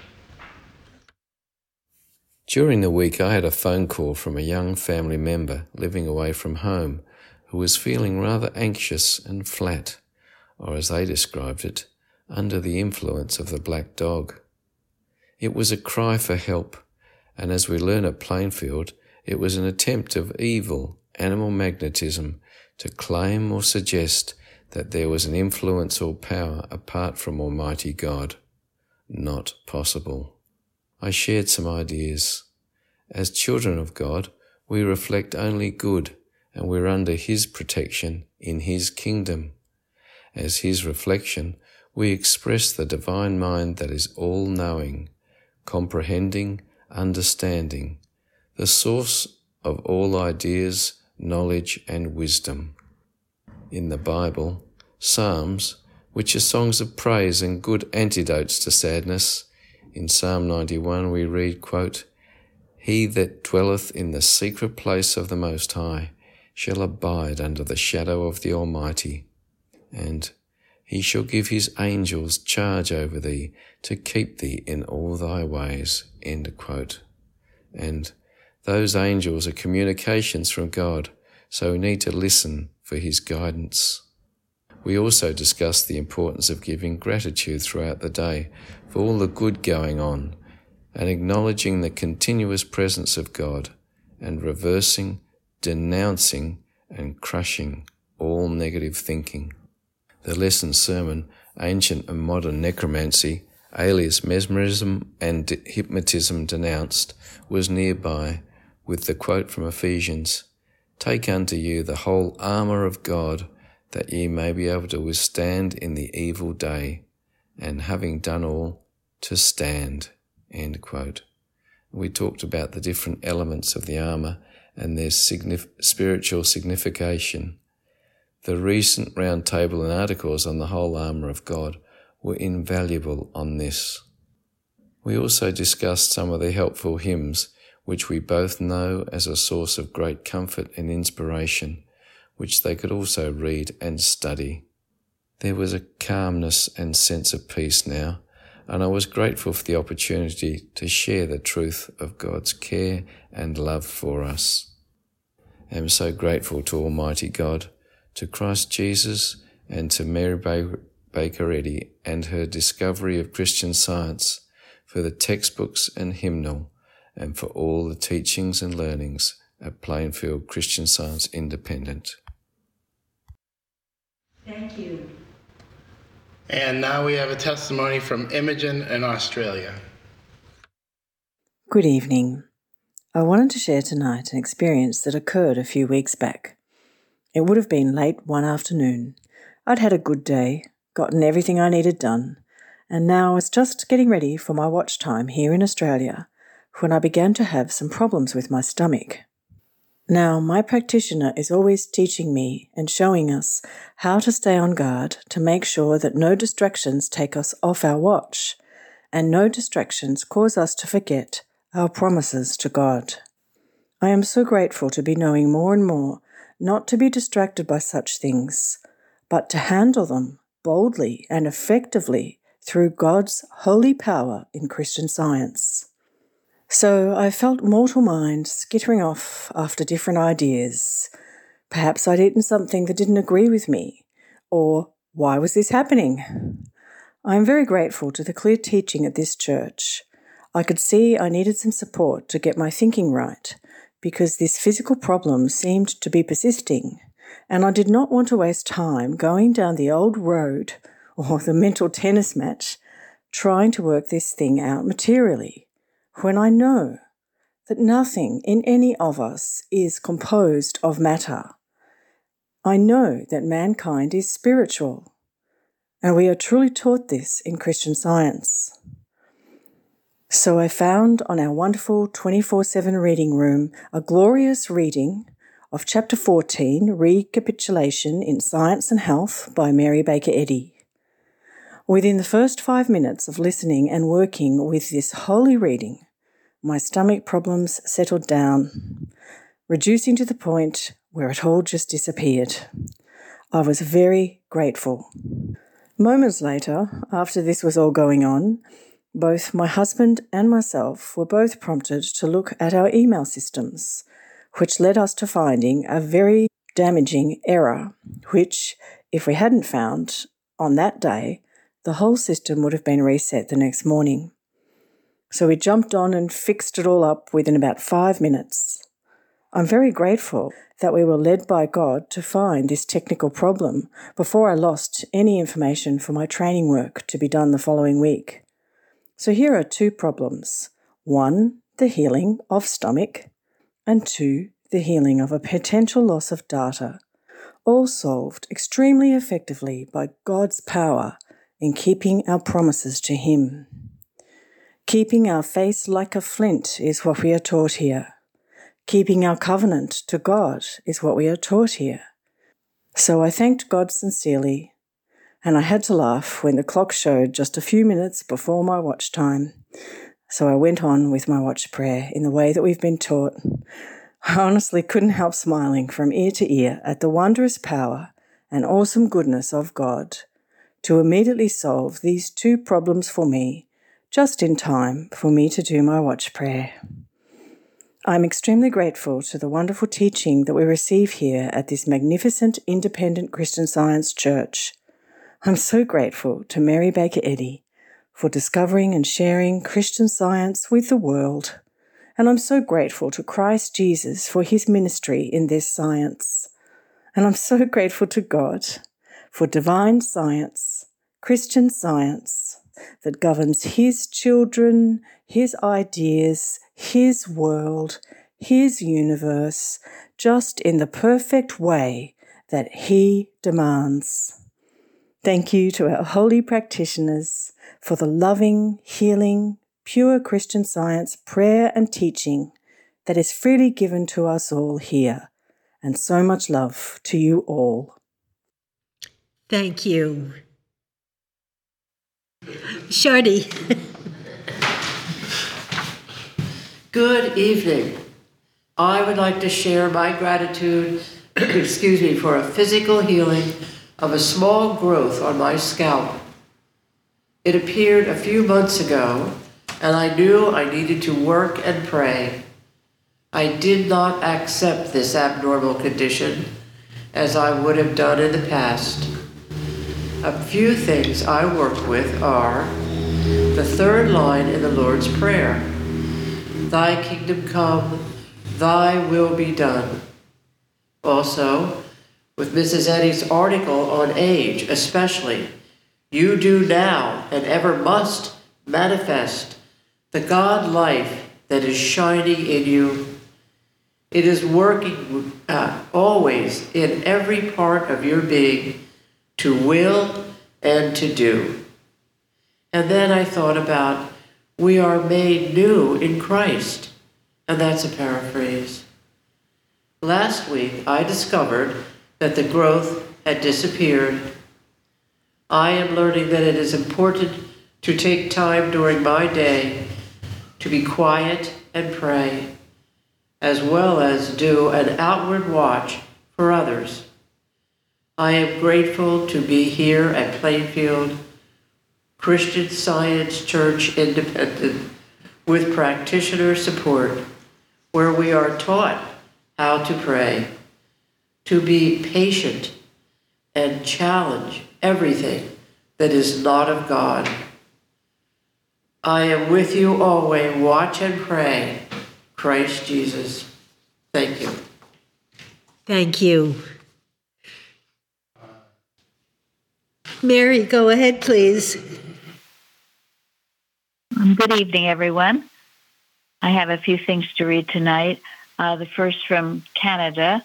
During the week, I had a phone call from a young family member living away from home who was feeling rather anxious and flat, or as they described it, under the influence of the black dog. It was a cry for help, and as we learn at Plainfield, it was an attempt of evil animal magnetism to claim or suggest that there was an influence or power apart from Almighty God. Not possible. I shared some ideas. As children of God, we reflect only good and we're under His protection in His kingdom. As His reflection, we express the divine mind that is all knowing, comprehending, understanding, the source of all ideas, knowledge, and wisdom. In the Bible, Psalms, which are songs of praise and good antidotes to sadness, in Psalm 91 we read, quote, He that dwelleth in the secret place of the Most High shall abide under the shadow of the Almighty. And he shall give his angels charge over thee to keep thee in all thy ways. And those angels are communications from God, so we need to listen for His guidance. We also discussed the importance of giving gratitude throughout the day for all the good going on and acknowledging the continuous presence of God and reversing, denouncing, and crushing all negative thinking. The lesson sermon, Ancient and Modern Necromancy, alias Mesmerism and Hypnotism Denounced, was nearby with the quote from Ephesians Take unto you the whole armour of God, that ye may be able to withstand in the evil day, and having done all, to stand. We talked about the different elements of the armour and their signif- spiritual signification. The recent roundtable and articles on the whole armour of God were invaluable on this. We also discussed some of the helpful hymns which we both know as a source of great comfort and inspiration, which they could also read and study. There was a calmness and sense of peace now, and I was grateful for the opportunity to share the truth of God's care and love for us. I am so grateful to Almighty God, to Christ Jesus, and to Mary Baker Eddy and her discovery of Christian science for the textbooks and hymnal and for all the teachings and learnings at Plainfield Christian Science Independent.
Thank you.
And now we have a testimony from Imogen in Australia.
Good evening. I wanted to share tonight an experience that occurred a few weeks back. It would have been late one afternoon. I'd had a good day, gotten everything I needed done, and now I was just getting ready for my watch time here in Australia when I began to have some problems with my stomach. Now, my practitioner is always teaching me and showing us how to stay on guard to make sure that no distractions take us off our watch. and no distractions cause us to forget our promises to God. I am so grateful to be knowing more and more not to be distracted by such things, but to handle them boldly and effectively through God's holy power in Christian science. So I felt mortal mind skittering off after different ideas. Perhaps I'd eaten something that didn't agree with me, or why was this happening? I am very grateful to the clear teaching at this church. I could see I needed some support to get my thinking right because this physical problem seemed to be persisting, and I did not want to waste time going down the old road or the mental tennis match trying to work this thing out materially when I know that nothing in any of us is composed of matter. I know that mankind is spiritual, and we are truly taught this in Christian science. So I found on our wonderful 24 7 reading room a glorious reading of chapter 14, Recapitulation in Science and Health by Mary Baker Eddy. Within the first five minutes of listening and working with this holy reading, my stomach problems settled down, reducing to the point where it all just disappeared. I was very grateful. Moments later, after this was all going on, both my husband and myself were both prompted to look at our email systems, which led us to finding a very damaging error, which, if we hadn't found on that day, the whole system would have been reset the next morning. So we jumped on and fixed it all up within about five minutes. I'm very grateful that we were led by God to find this technical problem before I lost any information for my training work to be done the following week. So here are two problems one, the healing of stomach, and two, the healing of a potential loss of data, all solved extremely effectively by God's power in keeping our promises to Him. Keeping our face like a flint is what we are taught here. Keeping our covenant to God is what we are taught here. So I thanked God sincerely and I had to laugh when the clock showed just a few minutes before my watch time. So I went on with my watch prayer in the way that we've been taught. I honestly couldn't help smiling from ear to ear at the wondrous power and awesome goodness of God to immediately solve these two problems for me, just in time for me to do my watch prayer. I'm extremely grateful to the wonderful teaching that we receive here at this magnificent independent Christian Science church I'm so grateful to Mary Baker Eddy for discovering and sharing Christian science with the world. And I'm so grateful to Christ Jesus for his ministry in this science. And I'm so grateful to God for divine science, Christian science that governs his children, his ideas, his world, his universe, just in the perfect way that he demands. Thank you to our holy practitioners for the loving, healing, pure Christian science, prayer, and teaching that is freely given to us all here. And so much love to you all.
Thank you. Shardy.
Good evening. I would like to share my gratitude, excuse me, for a physical healing of a small growth on my scalp. It appeared a few months ago, and I knew I needed to work and pray. I did not accept this abnormal condition as I would have done in the past. A few things I work with are the third line in the Lord's Prayer Thy kingdom come, thy will be done. Also, with Mrs. Eddy's article on age, especially. You do now and ever must manifest the God life that is shining in you. It is working uh, always in every part of your being to will and to do. And then I thought about we are made new in Christ, and that's a paraphrase. Last week I discovered that the growth had disappeared. I am learning that it is important to take time during my day to be quiet and pray, as well as do an outward watch for others. I am grateful to be here at Plainfield Christian Science Church Independent with practitioner support, where we are taught how to pray, to be patient, and challenge everything that is not of God. I am with you always. Watch and pray. Christ Jesus. Thank you.
Thank you. Mary, go ahead, please.
Um, good evening, everyone. I have a few things to read tonight. Uh, the first from Canada.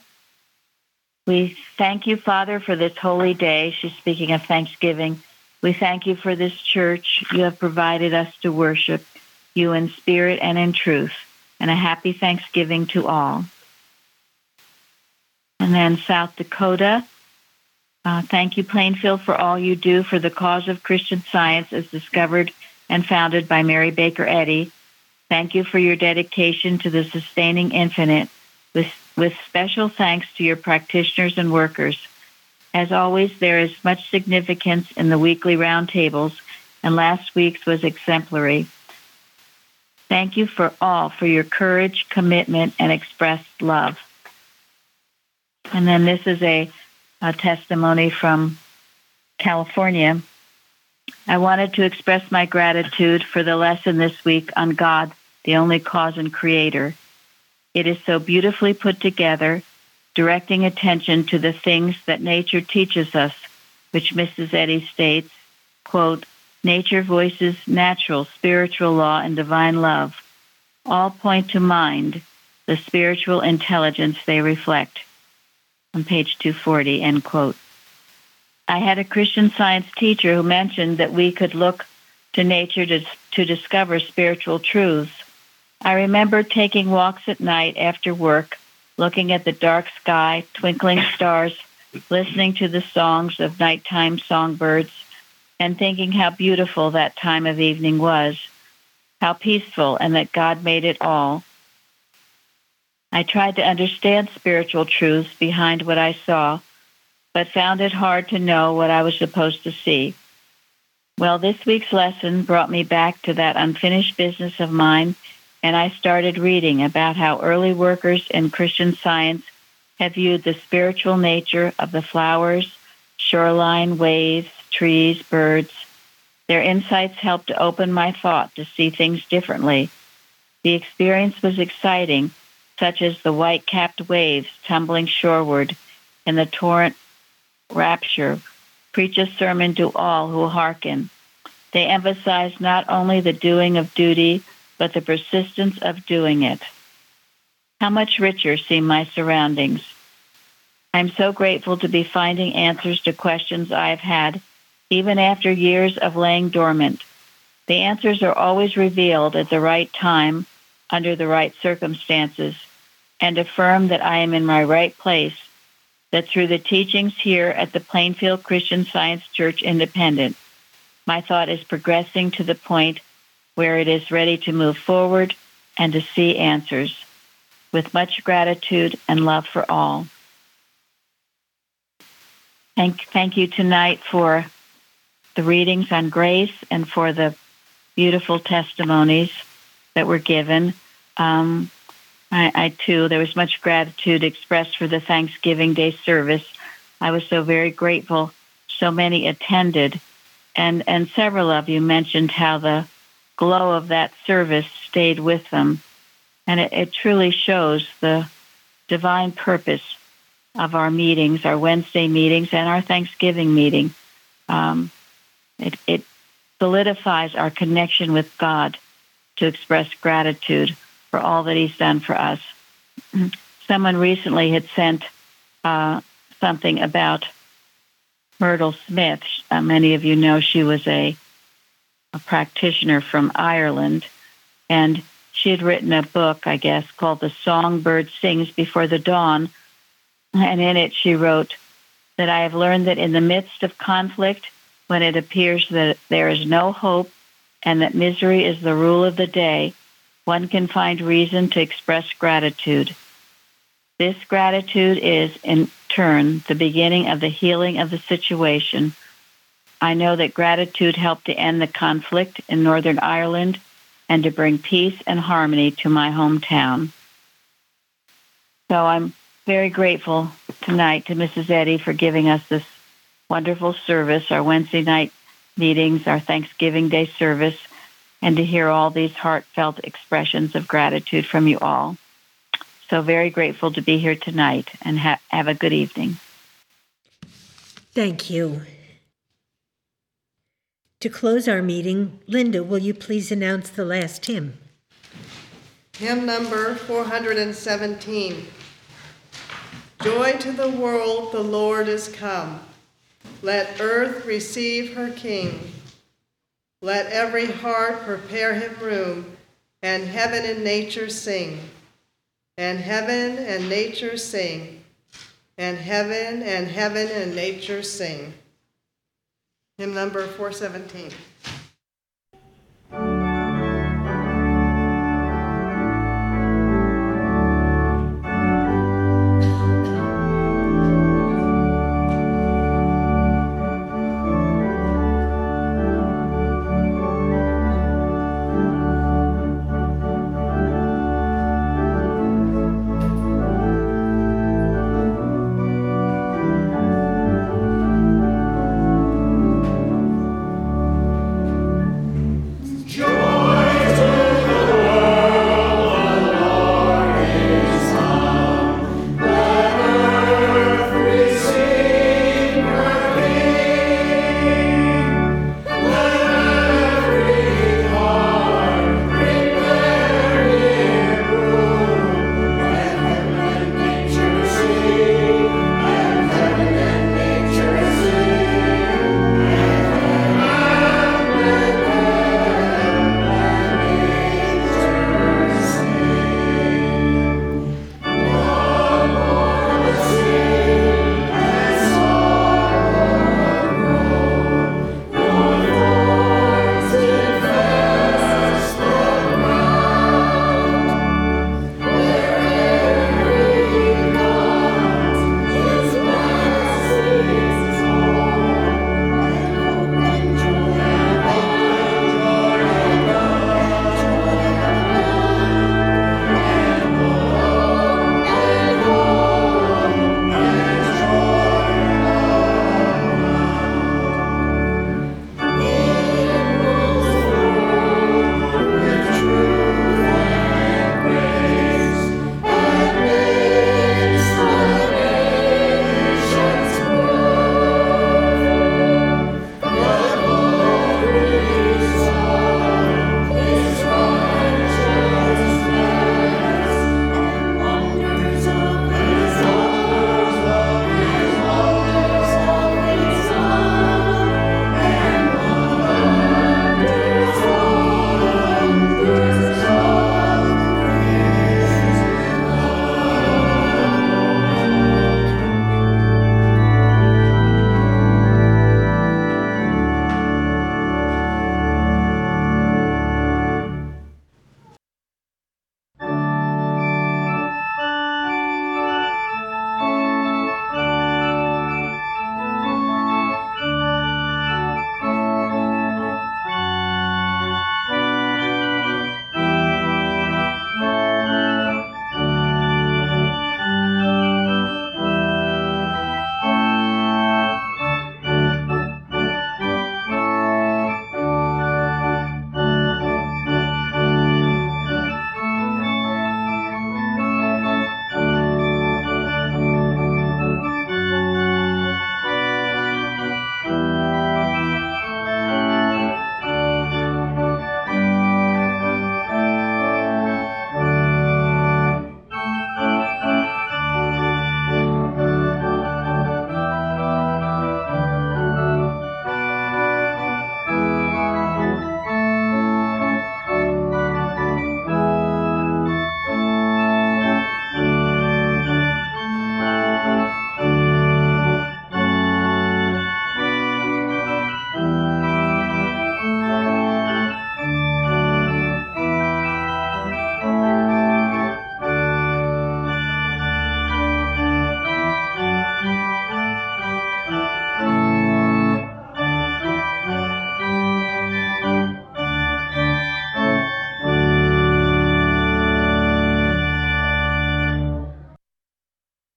We thank you, Father, for this holy day. She's speaking of Thanksgiving. We thank you for this church you have provided us to worship you in spirit and in truth. And a happy Thanksgiving to all. And then South Dakota. Uh, thank you, Plainfield, for all you do for the cause of Christian science as discovered and founded by Mary Baker Eddy. Thank you for your dedication to the sustaining infinite, with, with special thanks to your practitioners and workers. As always, there is much significance in the weekly roundtables, and last week's was exemplary. Thank you for all for your courage, commitment, and expressed love. And then this is a, a testimony from California. I wanted to express my gratitude for the lesson this week on God, the only cause and creator. It is so beautifully put together, directing attention to the things that nature teaches us, which Mrs. Eddy states, quote, nature voices natural, spiritual law, and divine love. All point to mind, the spiritual intelligence they reflect. On page 240, end quote. I had a Christian science teacher who mentioned that we could look to nature to, to discover spiritual truths. I remember taking walks at night after work, looking at the dark sky, twinkling stars, listening to the songs of nighttime songbirds, and thinking how beautiful that time of evening was, how peaceful, and that God made it all. I tried to understand spiritual truths behind what I saw but found it hard to know what I was supposed to see. Well, this week's lesson brought me back to that unfinished business of mine, and I started reading about how early workers in Christian science have viewed the spiritual nature of the flowers, shoreline, waves, trees, birds. Their insights helped to open my thought to see things differently. The experience was exciting, such as the white capped waves tumbling shoreward in the torrent rapture, preach a sermon to all who hearken. They emphasize not only the doing of duty, but the persistence of doing it. How much richer seem my surroundings. I'm so grateful to be finding answers to questions I've had, even after years of laying dormant. The answers are always revealed at the right time, under the right circumstances, and affirm that I am in my right place that through the teachings here at the Plainfield Christian Science Church Independent, my thought is progressing to the point where it is ready to move forward and to see answers. With much gratitude and love for all. Thank, thank you tonight for the readings on grace and for the beautiful testimonies that were given. Um, I, I too, there was much gratitude expressed for the Thanksgiving Day service. I was so very grateful. So many attended, and and several of you mentioned how the glow of that service stayed with them, and it, it truly shows the divine purpose of our meetings, our Wednesday meetings, and our Thanksgiving meeting. Um, it, it solidifies our connection with God to express gratitude for all that He's done for us. Someone recently had sent uh, something about Myrtle Smith. Uh, many of you know she was a, a practitioner from Ireland, and she had written a book, I guess, called The Songbird Sings Before the Dawn. And in it, she wrote that I have learned that in the midst of conflict, when it appears that there is no hope and that misery is the rule of the day, one can find reason to express gratitude. This gratitude is, in turn, the beginning of the healing of the situation. I know that gratitude helped to end the conflict in Northern Ireland and to bring peace and harmony to my hometown. So I'm very grateful tonight to Mrs. Eddy for giving us this wonderful service, our Wednesday night meetings, our Thanksgiving Day service, and to hear all these heartfelt expressions of gratitude from you all. So, very grateful to be here tonight and ha- have a good evening.
Thank you. To close our meeting, Linda, will you please announce the last hymn?
Hymn number 417. Joy to the world, the Lord is come. Let earth receive her King. Let every heart prepare him room, and heaven and nature sing. And heaven and nature sing. And heaven and heaven and nature sing. Hymn number 417.